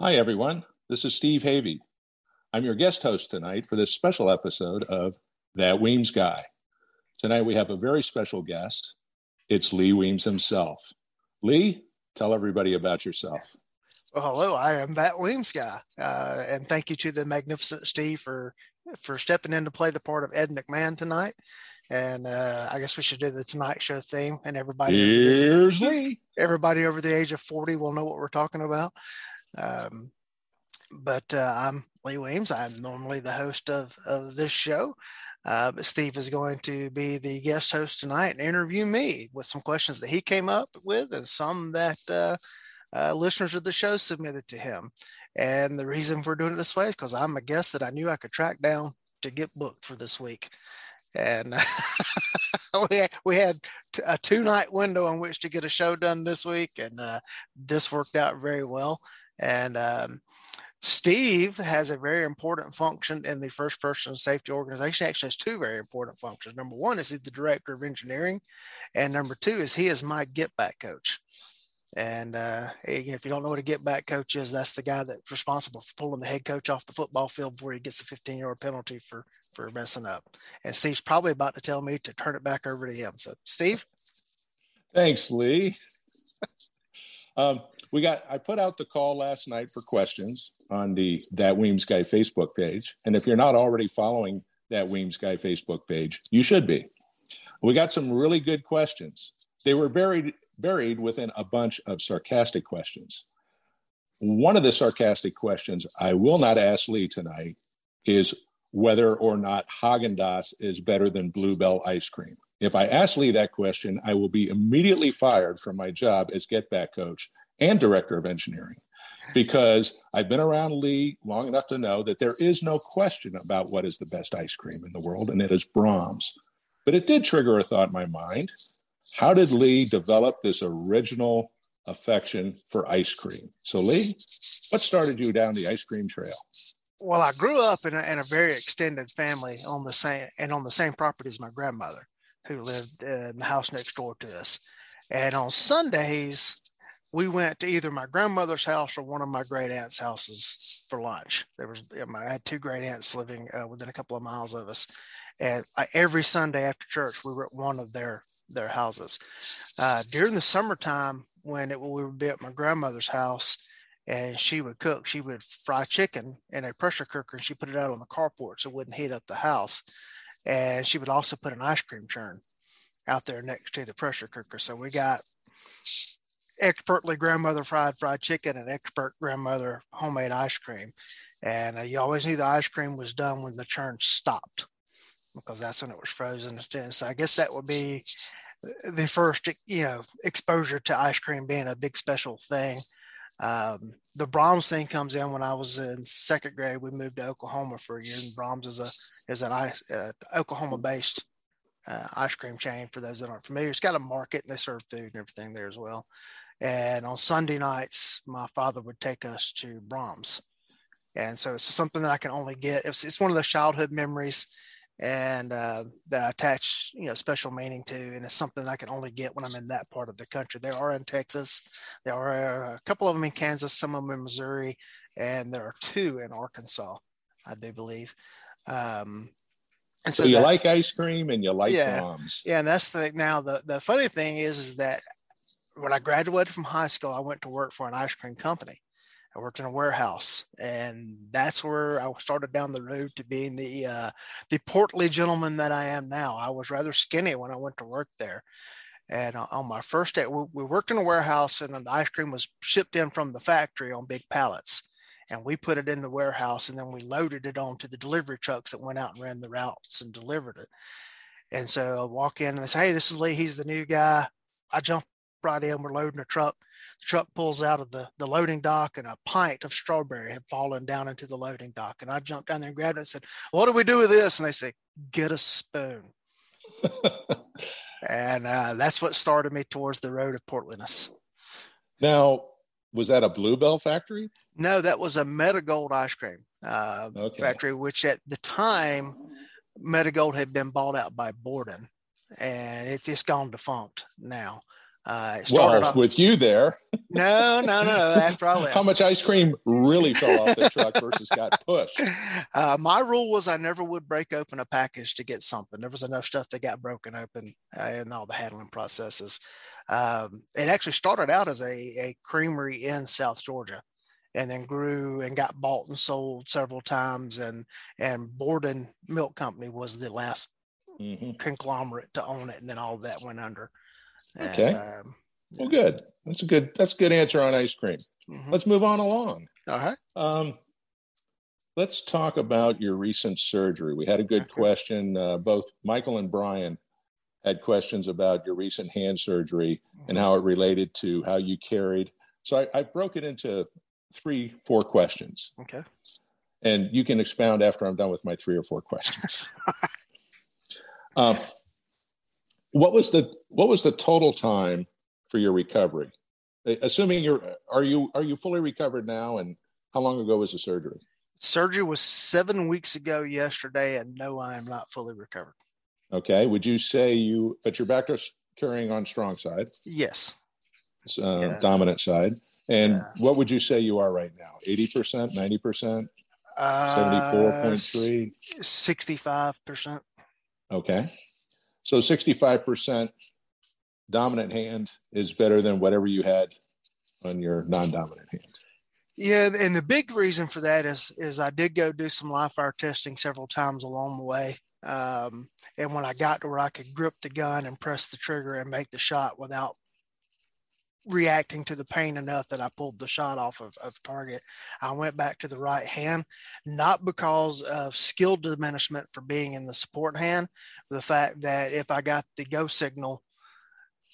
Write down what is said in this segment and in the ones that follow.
Hi, everyone. This is Steve Havey. I'm your guest host tonight for this special episode of That Weems Guy. Tonight we have a very special guest. It's Lee Weems himself. Lee, tell everybody about yourself. Well, hello, I am that Weems guy, uh, and thank you to the magnificent Steve for for stepping in to play the part of Ed McMahon tonight. And uh, I guess we should do the Tonight Show theme, and everybody here's Lee. Everybody over the age of forty will know what we're talking about. Um, but uh, I'm Lee Weems. I'm normally the host of, of this show. Uh, but Steve is going to be the guest host tonight and interview me with some questions that he came up with and some that uh, uh, listeners of the show submitted to him. And the reason we're doing it this way is because I'm a guest that I knew I could track down to get booked for this week. And we, had, we had a two night window in which to get a show done this week. And uh, this worked out very well. And um, Steve has a very important function in the first person safety organization. Actually, has two very important functions. Number one is he's the director of engineering, and number two is he is my get back coach. And uh, if you don't know what a get back coach is, that's the guy that's responsible for pulling the head coach off the football field before he gets a 15 yard penalty for for messing up. And Steve's probably about to tell me to turn it back over to him. So, Steve. Thanks, Lee. um, we got. I put out the call last night for questions on the That Weems Guy Facebook page. And if you're not already following That Weems Guy Facebook page, you should be. We got some really good questions. They were buried buried within a bunch of sarcastic questions. One of the sarcastic questions I will not ask Lee tonight is whether or not Haagen Dazs is better than Bluebell ice cream. If I ask Lee that question, I will be immediately fired from my job as get back coach and director of engineering because I've been around Lee long enough to know that there is no question about what is the best ice cream in the world, and it is Braum's. But it did trigger a thought in my mind. How did Lee develop this original affection for ice cream? So, Lee, what started you down the ice cream trail? Well, I grew up in a, in a very extended family on the same and on the same property as my grandmother, who lived uh, in the house next door to us. And on Sundays, we went to either my grandmother's house or one of my great aunt's houses for lunch. There was I had two great aunts living uh, within a couple of miles of us, and I, every Sunday after church we were at one of their their houses. Uh, during the summertime, when it, we would be at my grandmother's house, and she would cook, she would fry chicken in a pressure cooker, and she put it out on the carport so it wouldn't heat up the house. And she would also put an ice cream churn out there next to the pressure cooker. So we got expertly grandmother fried fried chicken and expert grandmother homemade ice cream. And uh, you always knew the ice cream was done when the churn stopped because that's when it was frozen. So I guess that would be the first, you know, exposure to ice cream being a big special thing. Um, the Braum's thing comes in when I was in second grade. We moved to Oklahoma for a year, and Braum's is a is an uh, Oklahoma based uh, ice cream chain. For those that aren't familiar, it's got a market and they serve food and everything there as well. And on Sunday nights, my father would take us to Braum's. And so it's something that I can only get. It's, it's one of those childhood memories and uh, that I attach, you know, special meaning to. And it's something I can only get when I'm in that part of the country. There are in Texas. There are a couple of them in Kansas, some of them in Missouri, and there are two in Arkansas, I do believe. Um, and so, so you like ice cream and you like yeah, Braum's. Yeah, and that's the now the the funny thing is is that when I graduated from high school, I went to work for an ice cream company. I worked in a warehouse, and that's where I started down the road to being the uh, the portly gentleman that I am now. I was rather skinny when I went to work there, and on my first day, we, worked in a warehouse, and the ice cream was shipped in from the factory on big pallets, and we put it in the warehouse, and then we loaded it onto the delivery trucks that went out and ran the routes and delivered it. And so I walk in and they say, "Hey, this is Lee. He's the new guy." I jump brought in. We're loading a truck. The truck pulls out of the, the loading dock, and a pint of strawberry had fallen down into the loading dock. And I jumped down there and grabbed it and said, What do we do with this? And they said, Get a spoon. and uh, that's what started me towards the road of portliness. Now, was that a Bluebell factory? No, that was a Meadow Gold ice cream uh, okay. factory, which at the time, Meadow Gold had been bought out by Borden and it's gone defunct now. Uh, well, off, with you there. No, no, no. After I left. How much ice cream really fell off the truck versus got pushed? Uh, my rule was I never would break open a package to get something. There was enough stuff that got broken open uh, in all the handling processes. Um, it actually started out as a, a creamery in South Georgia and then grew and got bought and sold several times. And, and Borden Milk Company was the last mm-hmm. conglomerate to own it. And then all of that went under. Okay. And, um, well, good. That's a good. That's a good answer on ice cream. Mm-hmm. Let's move on along. All right. Um, let's talk about your recent surgery. We had a good okay. question. Uh, both Michael and Brian had questions about your recent hand surgery mm-hmm. and how it related to how you carried. So I, I broke it into three, four questions. Okay. And you can expound after I'm done with my three or four questions. um, what was the what was the total time for your recovery? Assuming you're are you are you fully recovered now, and how long ago was the surgery? Surgery was seven weeks ago yesterday, and no, I am not fully recovered. Okay. Would you say you, but you're back to carrying on strong side? Yes. Uh, yeah. Dominant side. And yeah. what would you say you are right now? 80%, 90%? Uh, 74.3? 65%. Okay. So 65% dominant hand is better than whatever you had on your non-dominant hand. Yeah, and the big reason for that is is I did go do some live fire testing several times along the way. Um, and when I got to where I could grip the gun and press the trigger and make the shot without reacting to the pain enough that I pulled the shot off of, of target. I went back to the right hand, not because of skill diminishment for being in the support hand, but the fact that if I got the go signal,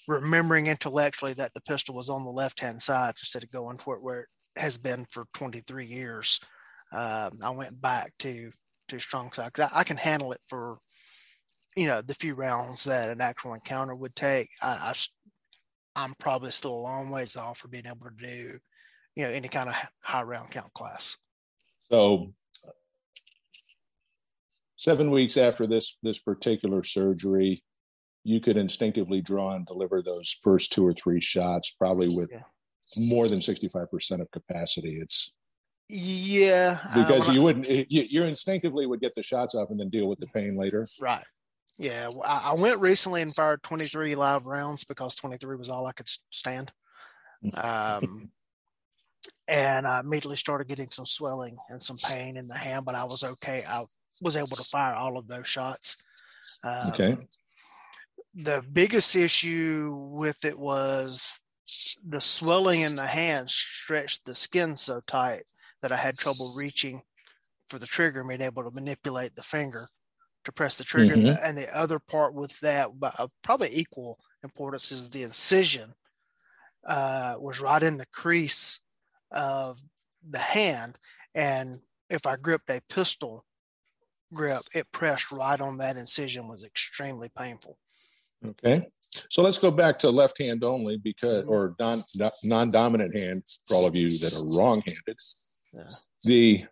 remembering intellectually that the pistol was on the left hand side instead of going for it where it has been for 23 years, um, I went back to to strong side because I, I, can handle it for you know the few rounds that an actual encounter would take. I, I I'm probably still a long ways off for being able to do, you know, any kind of high round count class. So seven weeks after this this particular surgery, you could instinctively draw and deliver those first two or three shots, probably with yeah. more than 65% of capacity. It's yeah, because you I, wouldn't, you, you instinctively would get the shots off and then deal with the pain later. Right. Yeah, I went recently and fired 23 live rounds because 23 was all I could stand. Um, and I immediately started getting some swelling and some pain in the hand, but I was okay. I was able to fire all of those shots. Um, okay. The biggest issue with it was the swelling in the hand stretched the skin so tight that I had trouble reaching for the trigger and being able to manipulate the finger to press the trigger. Mm-hmm. And the other part with that, uh, probably equal importance, is the incision uh, was right in the crease of the hand. And if I gripped a pistol grip, it pressed right on that incision was extremely painful. Okay. So let's go back to left hand only because, mm-hmm. or non, non-dominant hand for all of you that are wrong-handed. Yeah. The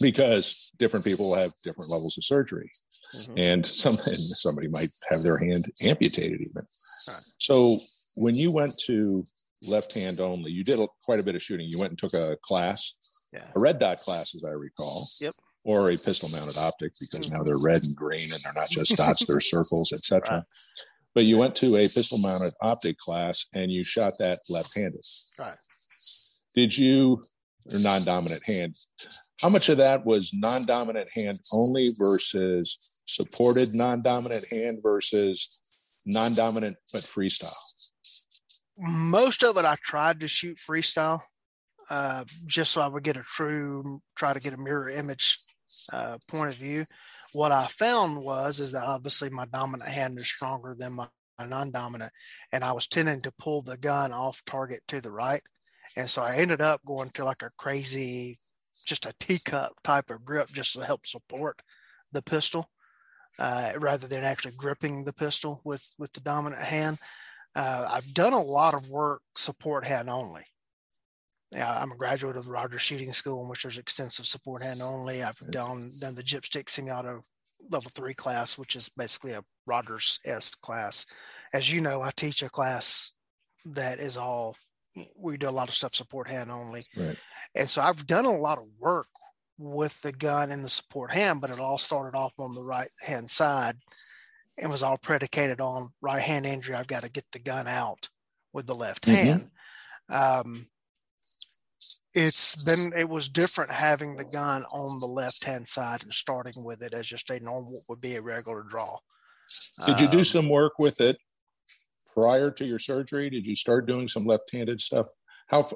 because different people have different levels of surgery mm-hmm. and some and somebody might have their hand amputated even right. so when you went to left hand only you did quite a bit of shooting you went and took a class yeah. a red dot class as i recall yep or a pistol mounted optic because mm-hmm. now they're red and green and they're not just dots they're circles etc right. but you went to a pistol mounted optic class and you shot that left handed right did you or non-dominant hand. How much of that was non-dominant hand only versus supported non-dominant hand versus non-dominant but freestyle? Most of it I tried to shoot freestyle, uh, just so I would get a true, try to get a mirror image uh, point of view. What I found was is that obviously my dominant hand is stronger than my non-dominant, and I was tending to pull the gun off target to the right and so I ended up going to like a crazy, just a teacup type of grip just to help support the pistol uh, rather than actually gripping the pistol with, with the dominant hand. Uh, I've done a lot of work support hand only. Yeah, I'm a graduate of the Rogers Shooting School, in which there's extensive support hand only. I've done done the Gypstick Semi-Auto Level Three class, which is basically a Rogers S class. As you know, I teach a class that is all we do a lot of stuff support hand only. Right. And so I've done a lot of work with the gun and the support hand, but it all started off on the right hand side and was all predicated on right hand injury. I've got to get the gun out with the left Mhm. hand. Um, it's been it was different having the gun on the left hand side and starting with it as just a normal would be a regular draw. Did you do Um, some work with it prior to your surgery? Did you start doing some left-handed stuff? How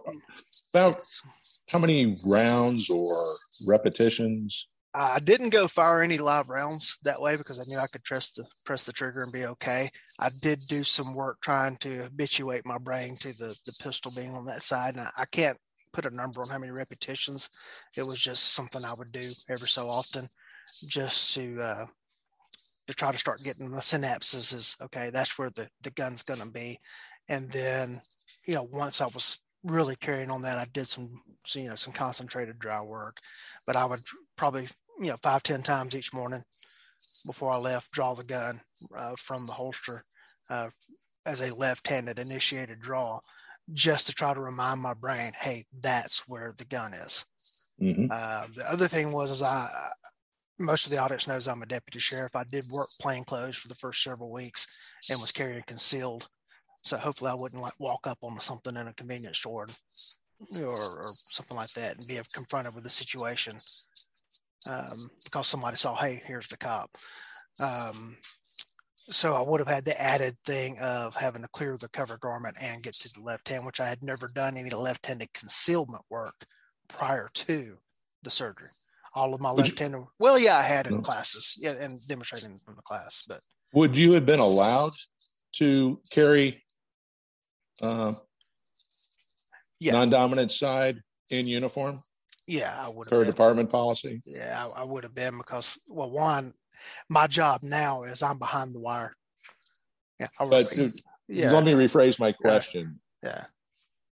about how many rounds or repetitions? I didn't go fire any live rounds that way because I knew I could press the press the trigger and be okay. I did do some work trying to habituate my brain to the the pistol being on that side, and I, I can't put a number on how many repetitions. It was just something I would do every so often, just to uh, to try to start getting the synapses. Is okay. That's where the the gun's going to be, and then you know once I was really carrying on that, I did some you know some concentrated dry work, but I would probably you know five ten times each morning before I left draw the gun uh, from the holster uh, as a left-handed initiated draw just to try to remind my brain hey that's where the gun is Mhm. uh, the other thing was is I most of the audience knows I'm a deputy sheriff I did work plain clothes for the first several weeks and was carrying concealed so hopefully I wouldn't like walk up on something in a convenience store or, or something like that and be confronted with the situation um, because somebody saw, hey, here's the cop. Um, so I would have had the added thing of having to clear the cover garment and get to the left hand, which I had never done any left-handed concealment work prior to the surgery. All of my Would left-handed, well, yeah, I had in classes, yeah, and demonstrating from the class, but Would you have been allowed to carry uh, Yeah. non-dominant side in uniform yeah, I would per. Been, department policy? yeah, I, I would have been because, well, one, my job now is I'm behind the wire. Yeah, I But was, uh, yeah, let me rephrase my question. yeah.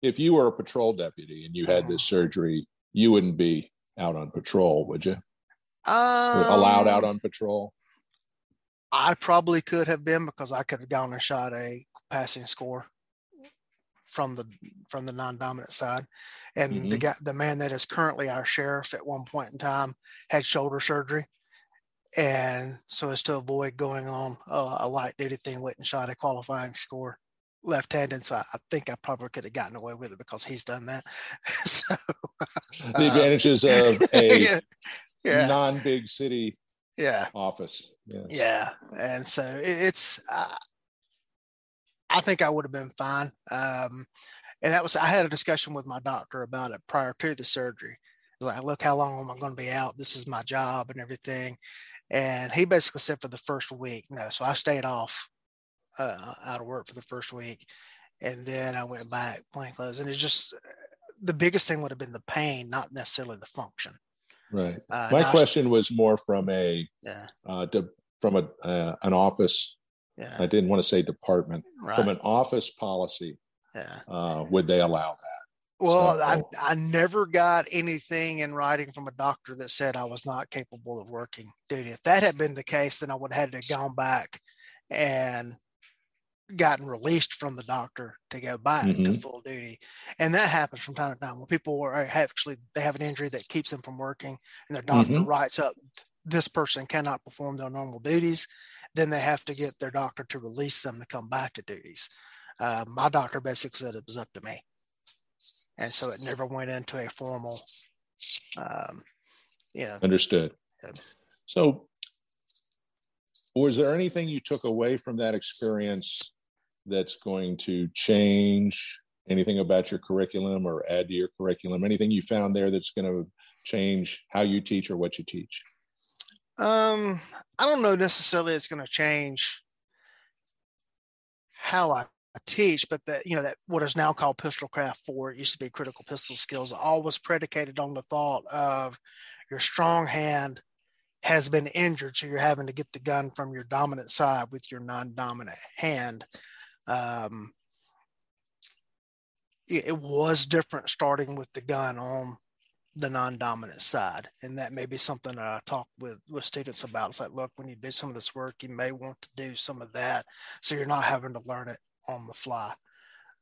If you were a patrol deputy and you had this surgery, you wouldn't be out on patrol, would you? Or allowed out Um, on patrol? I probably could have been because I could have gone and shot a passing score from the from the non-dominant side. And the guy, the man that is currently our sheriff at one point in time had shoulder surgery. And so as to avoid going on uh, a light duty thing, went and shot a qualifying score left-handed. So I, I think I probably could have gotten away with it because he's done that. so The uh, advantages of a yeah, yeah, non-big city yeah. office. Yes. Yeah, and so it, it's. Uh, I think I would have been fine. Um, and that was I had a discussion with my doctor about it prior to the surgery. Like, look, how long am I going to be out? This is my job and everything. And he basically said for the first week, no. So I stayed off uh, out of work for the first week, and then I went back plain clothes. And it's just the biggest thing would have been the pain, not necessarily the function. Right. Uh, My now I- question was more from a Yeah, uh, de- from a uh, an office. yeah, I didn't want to say department. right. From an office policy, yeah. uh, would they allow that? Well, I, So- I never got anything in writing from a doctor that said I was not capable of working duty. If that had been the case, then I would have had to gone back and gotten released from the doctor to go back to Mhm. full duty. And that happens from time to time when people are actually they have an injury that keeps them from working and their doctor Mhm. writes up this person cannot perform their normal duties, then they have to get their doctor to release them to come back to duties. Uh, my doctor basically said it was up to me and so it never went into a formal um you know Understood. So, was there anything you took away from that experience that's going to change anything about your curriculum or add to your curriculum? Anything you found there that's going to change how you teach or what you teach? um i don't know necessarily it's going to change how i teach but that you know that what is now called pistol craft 4 it used to be critical pistol skills all was predicated on the thought of your strong hand has been injured so you're having to get the gun from your dominant side with your non-dominant hand um, it it was different starting with the gun on the non-dominant side and that may be something that i talk with with students about it's like look when you do some of this work you may want to do some of that so you're not having to learn it on the fly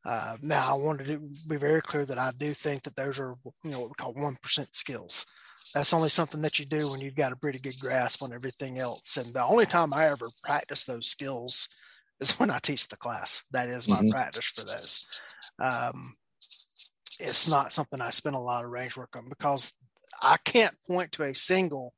Uh, now, I wanted to be very clear that I do think that those are, you know, what we call one percent skills. That's only something that you do when you've got a pretty good grasp on everything else. And the only time I ever practice those skills is when I teach the class. That is my mm-hmm. practice for those. Um, it's not something I spend a lot of range work on because I can't point to a single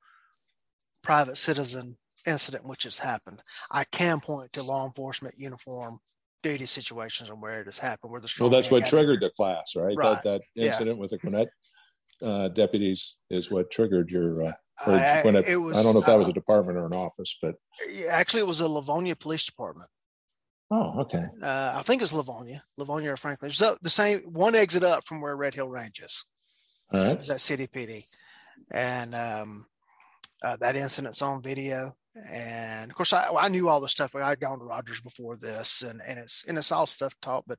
private citizen incident which has happened. I can point to law enforcement uniform duty situations and where it has happened. Where the well, that's what triggered the class, right? right. That that incident yeah. with the Gwinnett uh, deputies is what triggered your. Uh, I, Gwinnett, was, I don't know if that was a uh, department or an office, but actually, it was a Livonia Police Department. Oh, okay. Uh, I think it's Livonia, Livonia or Franklin. So the same one exit up from where Red Hill Range is. All right. That city PD, and um, uh, that incident's on video. And of course, I, I knew all the stuff. I'd gone to Rogers before this, and and it's and it's all stuff taught. But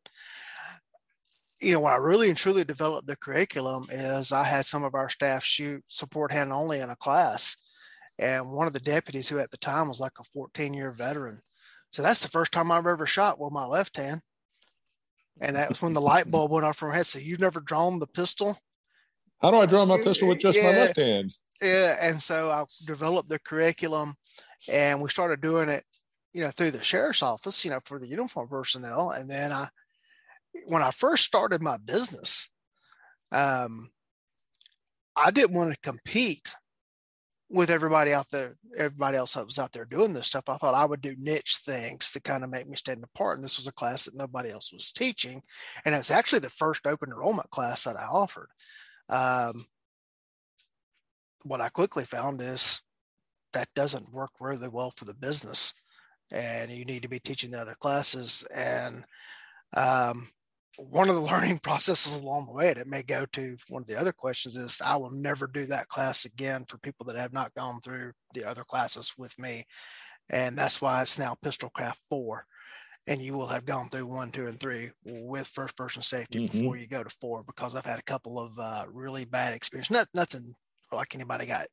you know, when I really and truly developed the curriculum is I had some of our staff shoot support hand only in a class, and one of the deputies who at the time was like a 14 year veteran. So that's the first time I've ever shot with my left hand. And that was when the light bulb went off from her head. So you've never drawn the pistol? How do I draw my pistol with just yeah. my left hand? Yeah. And so I developed the curriculum and we started doing it, you know, through the sheriff's office, you know, for the uniform personnel. And then I, when I first started my business, um, I didn't want to compete with everybody out there, everybody else that was out there doing this stuff. I thought I would do niche things to kind of make me stand apart. And this was a class that nobody else was teaching. And it was actually the first open enrollment class that I offered. Um, what I quickly found is that doesn't work really well for the business, and you need to be teaching the other classes. And um, one of the learning processes along the way that may go to one of the other questions is I will never do that class again for people that have not gone through the other classes with me. And that's why it's now Pistol Craft 4 and you will have gone through one, two, and three with first person safety mm-hmm. before you go to four because I've had a couple of uh, really bad experiences. Not, nothing like anybody got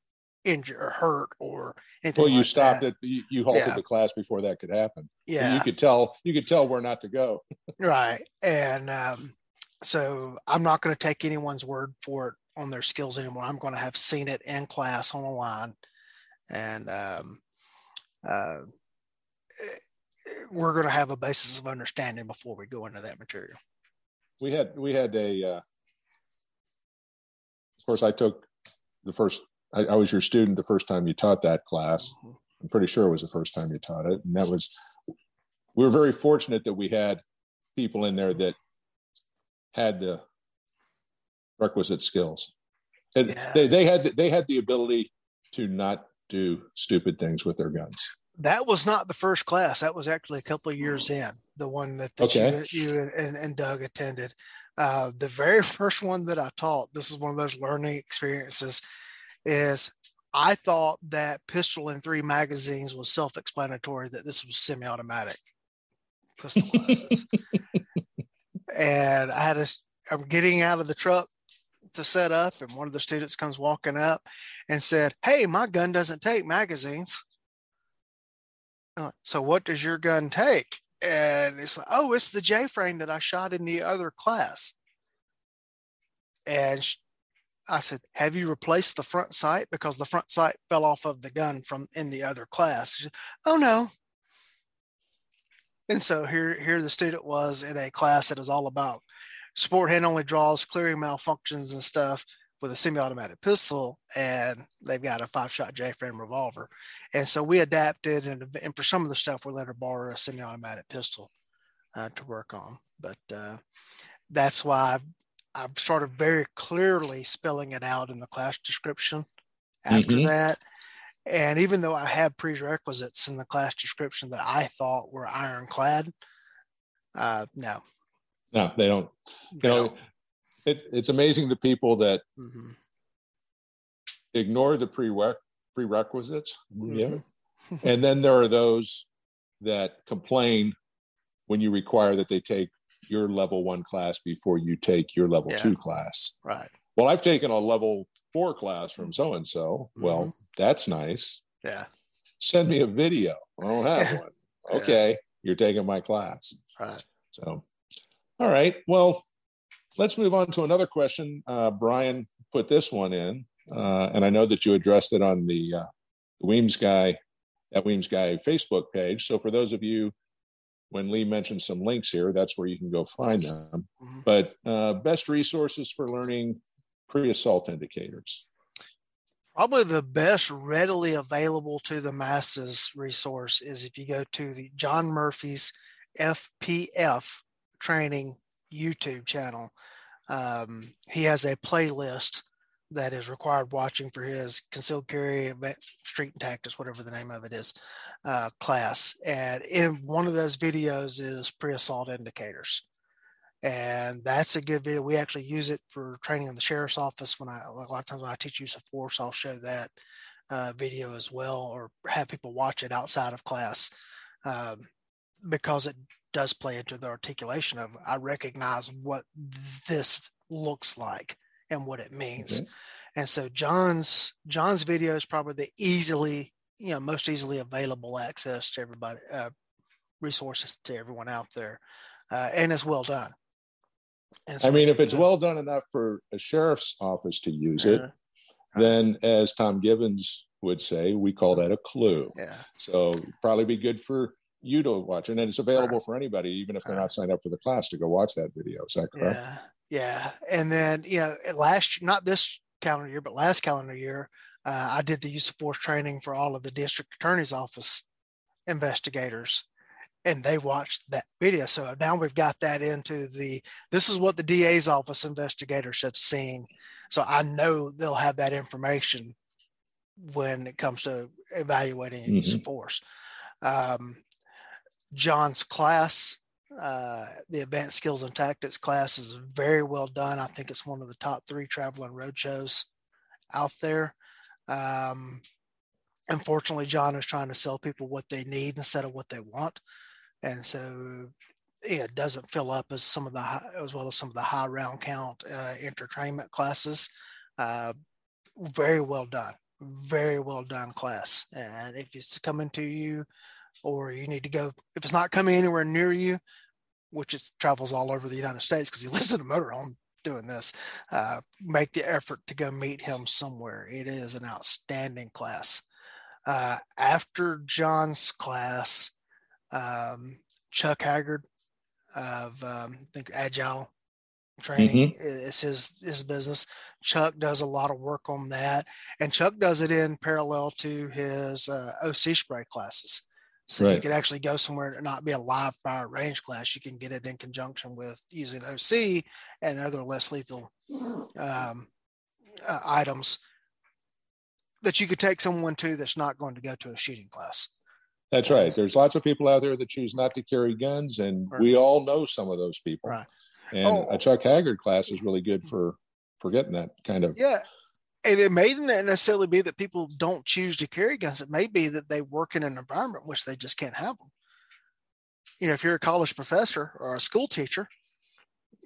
injured or hurt or anything. Well, you like stopped that. it. You, you halted yeah. the class before that could happen. Yeah, you could tell. You could tell where not to go. right, and um, so I'm not going to take anyone's word for it on their skills anymore. I'm going to have seen it in class on the line, and um, uh, we're going to have a basis of understanding before we go into that material. We had we had a. Uh, of course, I took the first. I, I, was your student the first time you taught that class. Mm-hmm. I'm pretty sure it was the first time you taught it, and that was. We were very fortunate that we had people in there that had the requisite skills. And yeah. they, they had they had the ability to not do stupid things with their guns that was not the first class. That was actually a couple of years in the one that, that okay. you, you and, and, Doug attended. Uh, the very first one that I taught, this is one of those learning experiences, is I thought that pistol and three magazines was self-explanatory that this was semi-automatic pistol classes. and I had a, I'm getting out of the truck to set up, and one of the students comes walking up and said, "Hey, my gun doesn't take magazines." so what does your gun take? And it's like, oh, it's the J frame that I shot in the other class. And I said, have you replaced the front sight because the front sight fell off of the gun from in the other class? Said, oh no. And so here, here the student was in a class that is all about support hand only draws, clearing malfunctions and stuff with a semi-automatic pistol and they've got a five-shot J-frame revolver. And so we adapted and, and for some of the stuff we let her borrow a semi-automatic pistol uh, to work on. But uh, that's why I've, started very clearly spelling it out in the class description after mm-hmm. that. And even though I had prerequisites in the class description that I thought were ironclad, uh, no. No, they don't. They you know, don't it, it's amazing the people that mm-hmm. ignore the prereq- prerequisites. Mm-hmm. Yeah. and then there are those that complain when you require that they take your level one class before you take your level yeah. two class. Right. Well, I've taken a level four class from so and so. Well, that's nice. Yeah. Send me a video. I don't have one. Okay. Yeah. You're taking my class. Right. So All right. Well, let's move on to another question. Uh, Brian put this one in, uh, and I know that you addressed it on the, uh, the Weems Guy at Weems Guy Facebook page. So for those of you, when Lee mentioned some links here, that's where you can go find them. Mm-hmm. But uh, best resources for learning pre-assault indicators. Probably the best readily available to the masses resource is if you go to the John Murphy's FPF training YouTube channel. Um, he has a playlist that is required watching for his concealed carry street tactics, whatever the name of it is, uh, class. And in one of those videos is pre-assault indicators. And that's a good video. We actually use it for training in the sheriff's office. When I, a lot of times when I teach use of force, I'll show that uh, video as well, or have people watch it outside of class. Um, because it does play into the articulation of I recognize what this looks like and what it means. Okay. And so John's John's video is probably the easily, you know, most easily available access to everybody, uh, resources to everyone out there, uh, and it's well done. So I mean, if it's well done enough for a sheriff's office to use it, uh, then as Tom Givens would say, we call that a clue. Yeah. So probably be good for you to watch, and it's available right. for anybody, even if they're not signed up for the class, to go watch that video. Is that correct? Yeah, yeah. And then you know, last not this calendar year, but last calendar year, uh, I did the use of force training for all of the district attorney's office investigators, and they watched that video. So now we've got that into the. This is what the DA's office investigators have seen. So I know they'll have that information when it comes to evaluating mm-hmm. use of force. Um, John's class, uh, the advanced skills and tactics class, is very well done. I think it's one of the top three travel and road shows out there. Um, unfortunately, John is trying to sell people what they need instead of what they want, and so it doesn't fill up as some of the high, as well as some of the high round count uh, entertainment classes. Uh, very well done, very well done class. And if it's coming to you or you need to go if it's not coming anywhere near you which it travels all over the united states because he lives in a motorhome doing this uh, make the effort to go meet him somewhere. It is an outstanding class. Uh, after john's class um, chuck haggard of um, i think agile training mm-hmm. is his his business. Chuck does a lot of work on that and chuck does it in parallel to his uh, oc spray classes so right. you could actually go somewhere and not be a live fire range class. You can get it in conjunction with using OC and other less lethal um, uh, items that you could take someone to that's not going to go to a shooting class. That's right. There's lots of people out there that choose not to carry guns, and right. we all know some of those people. Right. And oh, a Chuck Haggard class is really good for for getting that kind of yeah and it may not necessarily be that people don't choose to carry guns. It may be that they work in an environment in which they just can't have them. You know, if you're a college professor or a school teacher,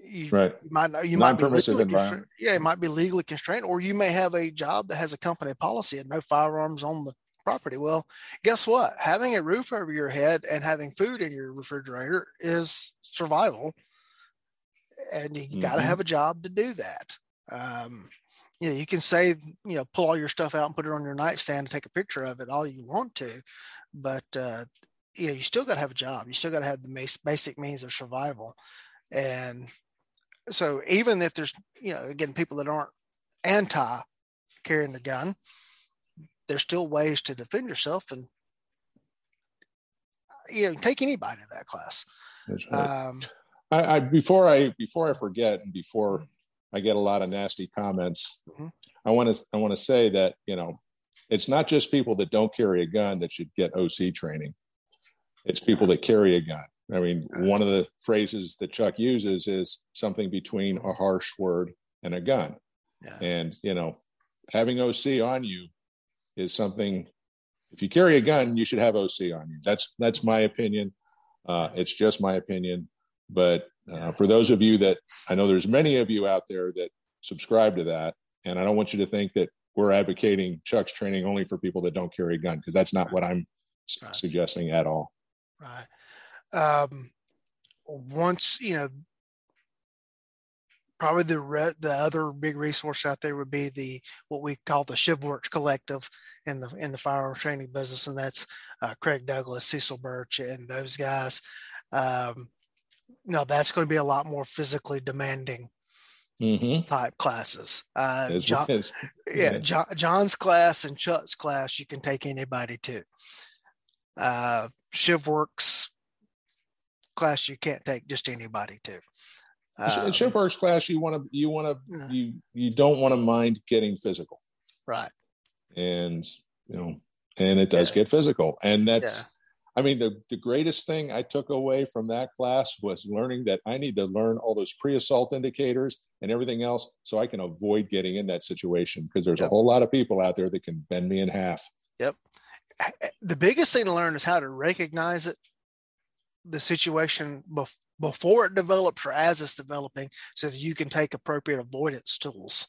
you, right. might you might be legally constrained. Yeah, it might be legally constrained, or you may have a job that has a company policy and no firearms on the property. Well, guess what? Having a roof over your head and having food in your refrigerator is survival, and you mm-hmm. got to have a job to do that. Um, you know, you can say, you know, pull all your stuff out and put it on your nightstand and take a picture of it all you want to, but uh, you know, you still got to have a job. You still got to have the basic means of survival, and so even if there's, you know, again, people that aren't anti carrying the gun, there's still ways to defend yourself and you know take anybody to that class. That's right. Um, I, I, before I before I forget and before I get a lot of nasty comments. Mm-hmm. I want to I want to say that you know it's not just people that don't carry a gun that should get OC training. It's people that carry a gun. I mean, one of the phrases that Chuck uses is something between a harsh word and a gun. Yeah. And you know, having OC on you is something. If you carry a gun, you should have OC on you. That's that's my opinion. Uh, it's just my opinion, but uh, for those of you that I know there's many of you out there that subscribe to that, and I don't want you to think that we're advocating Chuck's training only for people that don't carry a gun because that's not what I'm right. suggesting at all. Right. Um, once you know, probably the re- the other big resource out there would be the what we call the ShivWorks Collective in the in the firearms training business, and that's uh, Craig Douglas, Cecil Burch, and those guys. Um, no, that's going to be a lot more physically demanding Mm-hmm. type classes. Uh, John, as- yeah, John, John's class and Chuck's class, you can take anybody to. Uh, ShivWorks class, you can't take just anybody to. in Um, ShivWorks class, you want to you want Yeah. to you you don't want to mind getting physical, right. and you know, and it does Yeah. get physical, and that's. I mean, the, the greatest thing I took away from that class was learning that I need to learn all those pre assault indicators and everything else so I can avoid getting in that situation because there's a whole lot of people out there that can bend me in half. Yep. Eh, eh, the biggest thing to learn is how to recognize it, the situation bef- before it develops or as it's developing, so that you can take appropriate avoidance tools,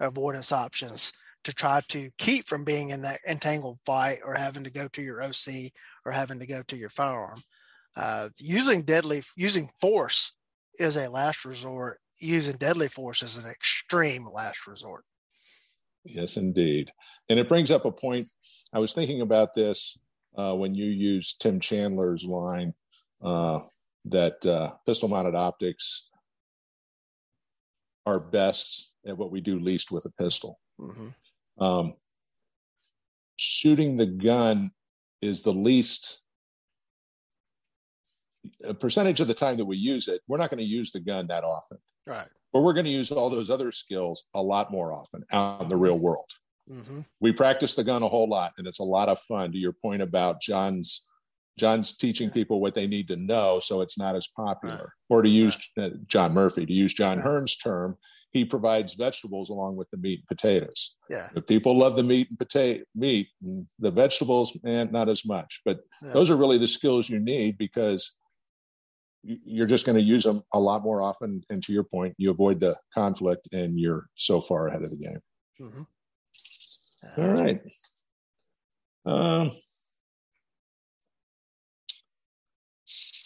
avoidance options to try to keep from being in that entangled fight or having to go to your OC or having to go to your firearm. Uh, using deadly, using force is a last resort. Using deadly force is an extreme last resort. Yes, indeed. And it brings up a point. I was thinking about this uh, when you used Tim Chandler's line uh, that uh, pistol mounted optics are best at what we do least with a pistol. Mhm. Um, shooting the gun is the least a percentage of the time that we use it. We're not going to use the gun that often, Right. but we're going to use all those other skills a lot more often out in the real world hmm we practice the gun a whole lot and it's a lot of fun to your point about john's john's teaching people what they need to know so it's not as popular or to use uh, john murphy to use john Right. hearne's term he provides vegetables along with the meat and potatoes Yeah. if people love the meat and potato meat and the vegetables man not as much but Yeah. those are really the skills you need because you- you're just going to use them a lot more often and to your point you avoid the conflict and you're so far ahead of the game Mhm. all right. Um,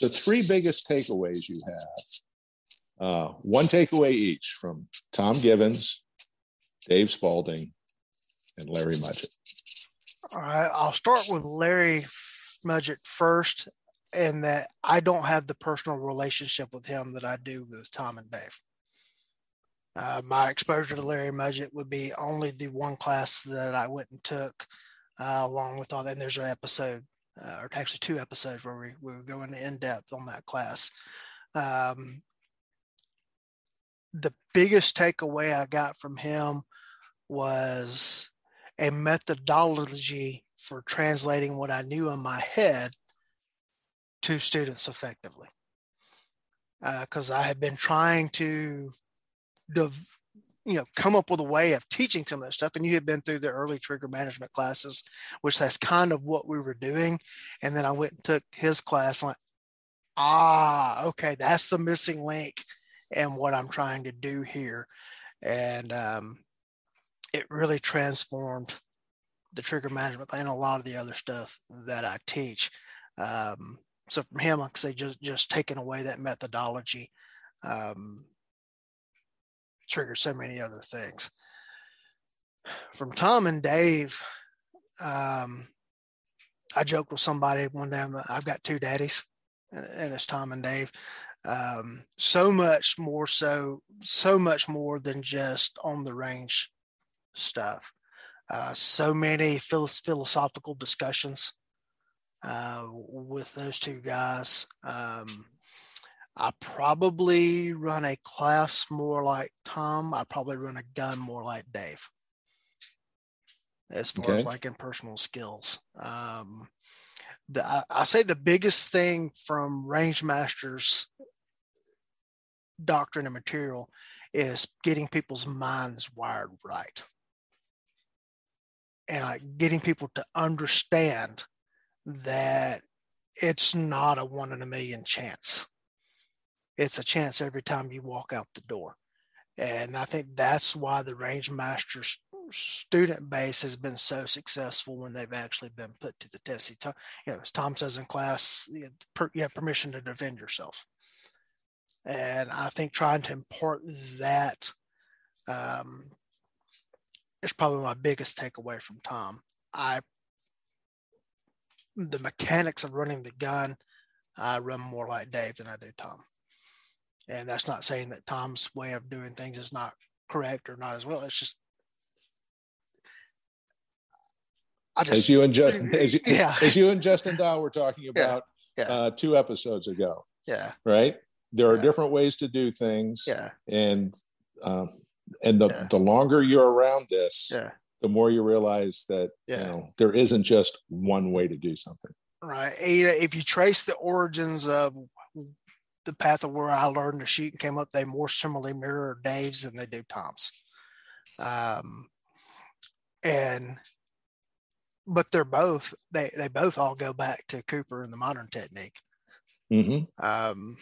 the three biggest takeaways you have. Uh, one takeaway each from Tom Givens, Dave Spaulding, and Larry Mudgett. All right, I'll start with Larry Mudgett first, and that I don't have the personal relationship with him that I do with Tom and Dave. Uh, my exposure to Larry Mudgett would be only the one class that I went and took, uh, along with all that. And there's an episode, uh, or actually two episodes, where we, we were going in depth on that class. Um, the biggest takeaway I got from him was a methodology for translating what I knew in my head to students effectively. Because I had been trying to, dev- you know, come up with a way of teaching some of that stuff, and you had been through the early trigger management classes, which that's kind of what we were doing. And then I went and took his class, and like, ah, okay, that's the missing link, and what I'm trying to do here, and um, it really transformed the trigger management and a lot of the other stuff that I teach. Um, so from him, I say, just just taking away that methodology um, triggers so many other things. From Tom and Dave, um, I joked with somebody one day. I've got two daddies, and it's Tom and Dave. Um, so much more so, so much more than just on the range stuff. Uh, so many philosophical discussions uh, with those two guys. Um, I probably run a class more like Tom. I probably run a gun more like Dave, as far as like in personal skills. Um, the, I, I say the biggest thing from Rangemaster's doctrine and material is getting people's minds wired right and like getting people to understand that it's not a one in a million chance. It's a chance every time you walk out the door. And I think that's why the Rangemaster's student base has been so successful when they've actually been put to the test. You know, as Tom says in class, you have permission to defend yourself. And I think trying to import that um, is probably my biggest takeaway from Tom. I the mechanics of running the gun, I run more like Dave than I do Tom. And that's not saying that Tom's way of doing things is not correct or not as well. It's just I just as you and Justin, as you, yeah. as you and Justin Dow were talking about yeah. Yeah. Uh, two episodes ago. Yeah. Right. There are different ways to do things. Yeah. And um, and the the longer you're around this, yeah. the more you realize that you know there isn't just one way to do something. Right. If you trace the origins of the path of where I learned to shoot and came up, they more similarly mirror Dave's than they do Tom's. Um, and but they're both they they both all go back to Cooper and the modern technique. Mm-hmm. Um,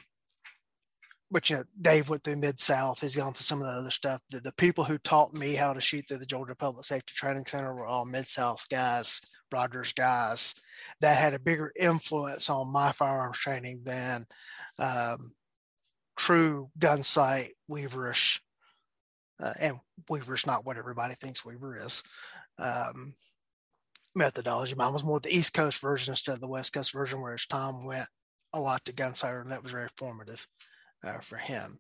but you know, Dave went through Mid South. He's gone through some of the other stuff. The, the, people who taught me how to shoot through the Georgia Public Safety Training Center were all Mid South guys, Rogers guys. That had a bigger influence on my firearms training than um, true Gunsite Weaverish. Uh, and Weaver's not what everybody thinks Weaver is. Um, methodology. Mine was more the East Coast version instead of the West Coast version, whereas Tom went a lot to Gunsite, and that was very formative uh, for him.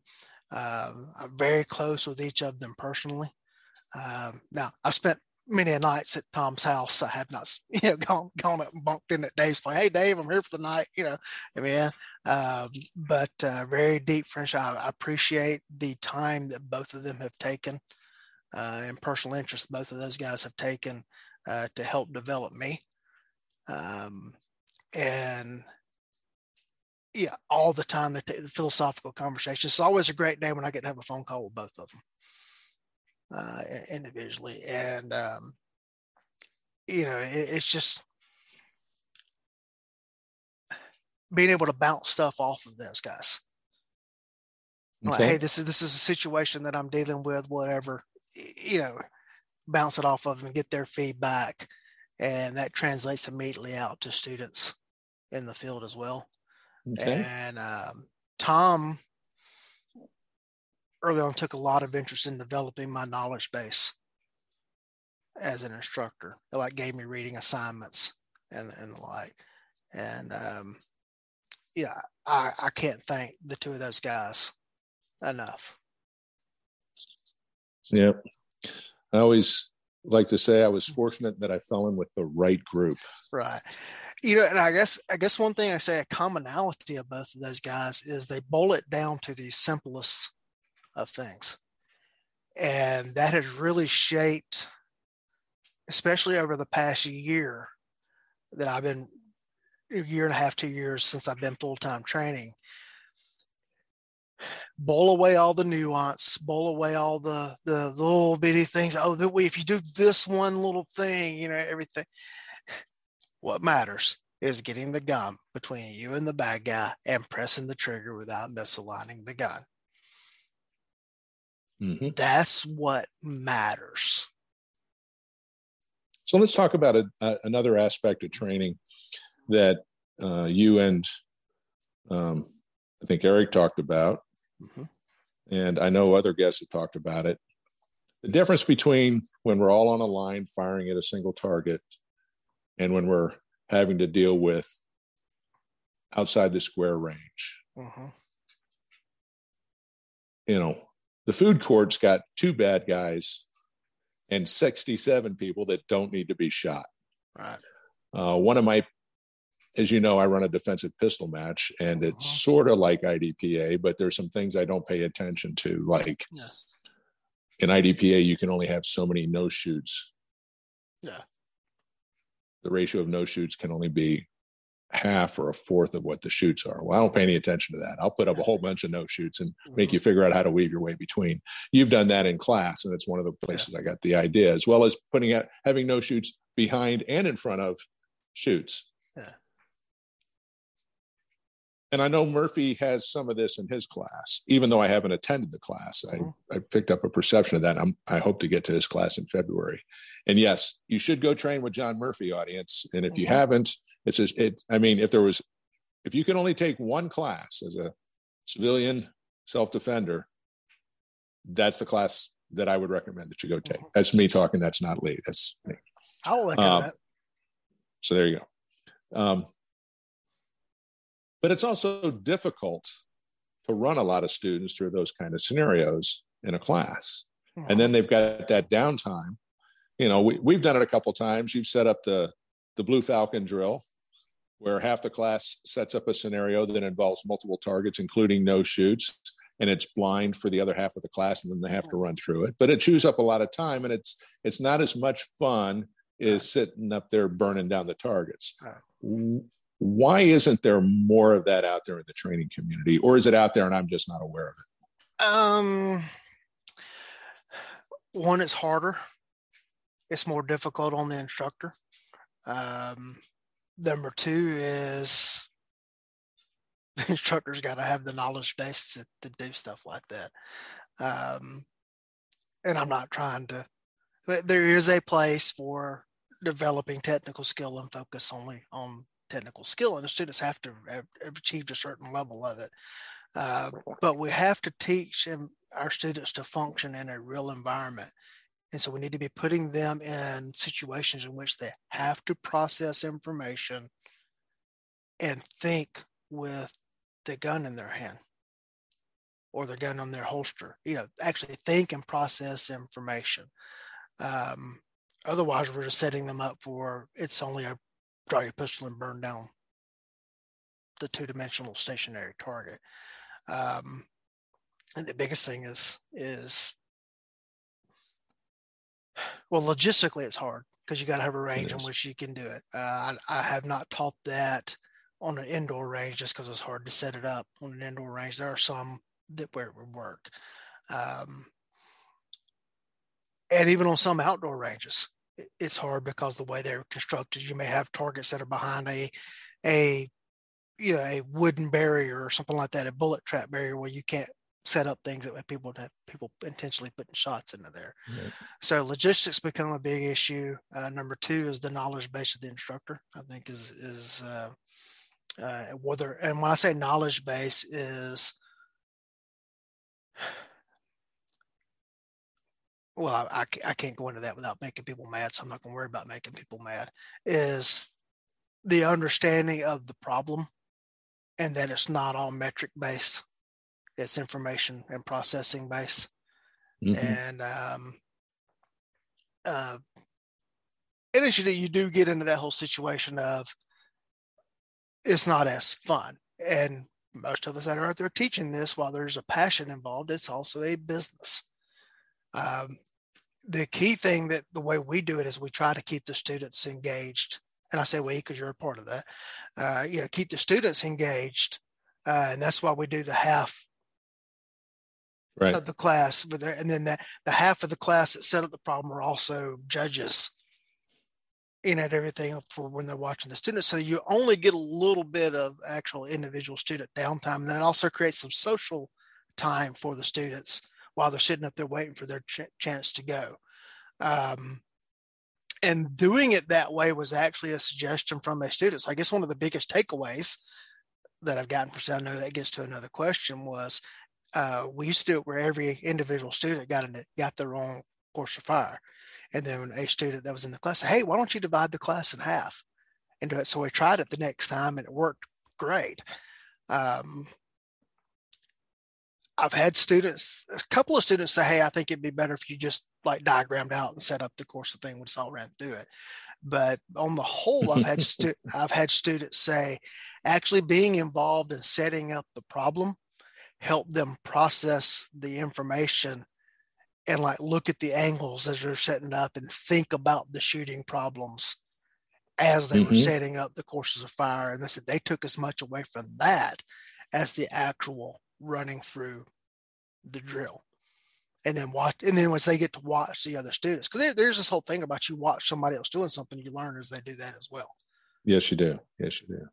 Um, I'm very close with each of them personally. Um, now, I've spent many nights at Tom's house. I have not, you know, gone gone up and bunked in at Dave's place. Hey, Dave, I'm here for the night. You know, I mean, um, but uh, very deep friendship. I, I, appreciate the time that both of them have taken uh, and personal interest both of those guys have taken uh, to help develop me. Um, and yeah, all the time the, the philosophical conversations. It's always a great day when I get to have a phone call with both of them uh, individually, and um, you know, it, it's just being able to bounce stuff off of those guys. Okay. Like, hey, this is this is a situation that I'm dealing with, whatever. You know, bounce it off of them and get their feedback. And that translates immediately out to students in the field as well. Okay. And um, Tom early on took a lot of interest in developing my knowledge base as an instructor. It like gave me reading assignments and, and the like. And um, yeah, I, I can't thank the two of those guys enough. Yep. I always like to say I was mm-hmm. fortunate that I fell in with the right group. Right. You know, and I guess I guess one thing I say a commonality of both of those guys is they boil it down to the simplest of things. And that has really shaped, especially over the past year that I've been a year and a half, two years since I've been full-time training, bowl away all the nuance, bowl away all the the little bitty things. Oh, that way, if you do this one little thing, you know, everything. What matters is getting the gun between you and the bad guy and pressing the trigger without misaligning the gun. Mm-hmm. That's what matters. So let's talk about a, a, another aspect of training that uh, you and um, I think Eric talked about, mm-hmm. and I know other guests have talked about it. The difference between when we're all on a line firing at a single target and when we're having to deal with outside the square range. Mm-hmm. You know, the food court's got two bad guys and 67 people that don't need to be shot. Right. Uh, one of my as you know, I run a defensive pistol match and it's uh-huh. sort of like IDPA, but there's some things I don't pay attention to. Like yeah. in IDPA, you can only have so many no shoots. Yeah. The ratio of no shoots can only be half or a fourth of what the shoots are. Well, I don't pay any attention to that. I'll put up a whole bunch of no shoots and make mm-hmm. you figure out how to weave your way between. You've done that in class, and it's one of the places yeah. I got the idea, as well as putting out having no shoots behind and in front of shoots. Yeah and I know Murphy has some of this in his class, even though I haven't attended the class. I, mm-hmm. I picked up a perception of that. I'm, I hope to get to his class in February. And yes, you should go train with John Murphy, audience. And if mm-hmm. you haven't, it's just, it. I mean, if there was, if you can only take one class as a civilian self defender, that's the class that I would recommend that you go take. That's me talking. That's not Lee. That's me. I'll look um, that. So there you go. Um, but it's also difficult to run a lot of students through those kind of scenarios in a class. And then they've got that downtime. You know, we, we've done it a couple times. You've set up the the Blue Falcon drill, where half the class sets up a scenario that involves multiple targets, including no shoots, and it's blind for the other half of the class, and then they have to run through it. But it chews up a lot of time, and it's it's not as much fun as sitting up there burning down the targets. Why isn't there more of that out there in the training community, or is it out there and I'm just not aware of it? Um, one, it's harder. It's more difficult on the instructor. Um, number two is the instructor's got to have the knowledge base to, to do stuff like that. Um, and I'm not trying to, but there is a place for developing technical skill and focus only on technical skill, and the students have to have, have achieved a certain level of it. Uh, but we have to teach our students to function in a real environment. And so we need to be putting them in situations in which they have to process information and think with the gun in their hand or the gun on their holster. You know, actually think and process information. Um, otherwise, we're just setting them up for it's only a draw your pistol and burn down the two-dimensional stationary target. Um, and the biggest thing is is well, logistically, it's hard because you got to have a range in which you can do it. Uh, I, I, have not taught that on an indoor range just because it's hard to set it up on an indoor range. There are some that where it would work, um, and even on some outdoor ranges, it's hard because the way they're constructed. You may have targets that are behind a a you know a wooden barrier or something like that, a bullet trap barrier where you can't set up things that people have people intentionally putting shots into there. Right. So logistics become a big issue. Uh, number two is the knowledge base of the instructor. I think is is uh, uh, whether and when I say knowledge base is well, I, I can't go into that without making people mad, so I'm not going to worry about making people mad. Is the understanding of the problem and that it's not all metric based, it's information and processing based. Mm-hmm. And um, uh, initially, you do get into that whole situation of it's not as fun. And most of us that are out there teaching this, while there's a passion involved, it's also a business. Um, the key thing that the way we do it is we try to keep the students engaged. And I say we because you're a part of that. Uh, you know, keep the students engaged, uh, and that's why we do the half right. of the class. And then the, the half of the class that set up the problem are also judges in at everything for when they're watching the students. So you only get a little bit of actual individual student downtime. And then also creates some social time for the students while they're sitting up there waiting for their ch- chance to go. Um, and doing it that way was actually a suggestion from a student. So I guess one of the biggest takeaways that I've gotten from I know that gets to another question was uh, we used to do it where every individual student got in, got their own course of fire. And then a student that was in the class said, Hey, why don't you divide the class in half and do it? So we tried it the next time and it worked great. Um, I've had students, a couple of students say, Hey, I think it'd be better if you just like diagrammed out and set up the course of thing. We just all ran through it. But on the whole, I've had stu- I've had students say, actually being involved in setting up the problem helped them process the information and like look at the angles as they're setting up and think about the shooting problems as they mm-hmm. were setting up the courses of fire. And they said they took as much away from that as the actual running through the drill. And then watch and then once they get to watch the other students because there, there's this whole thing about you watch somebody else doing something you learn as they do that as well. Yes you do. Yes you do.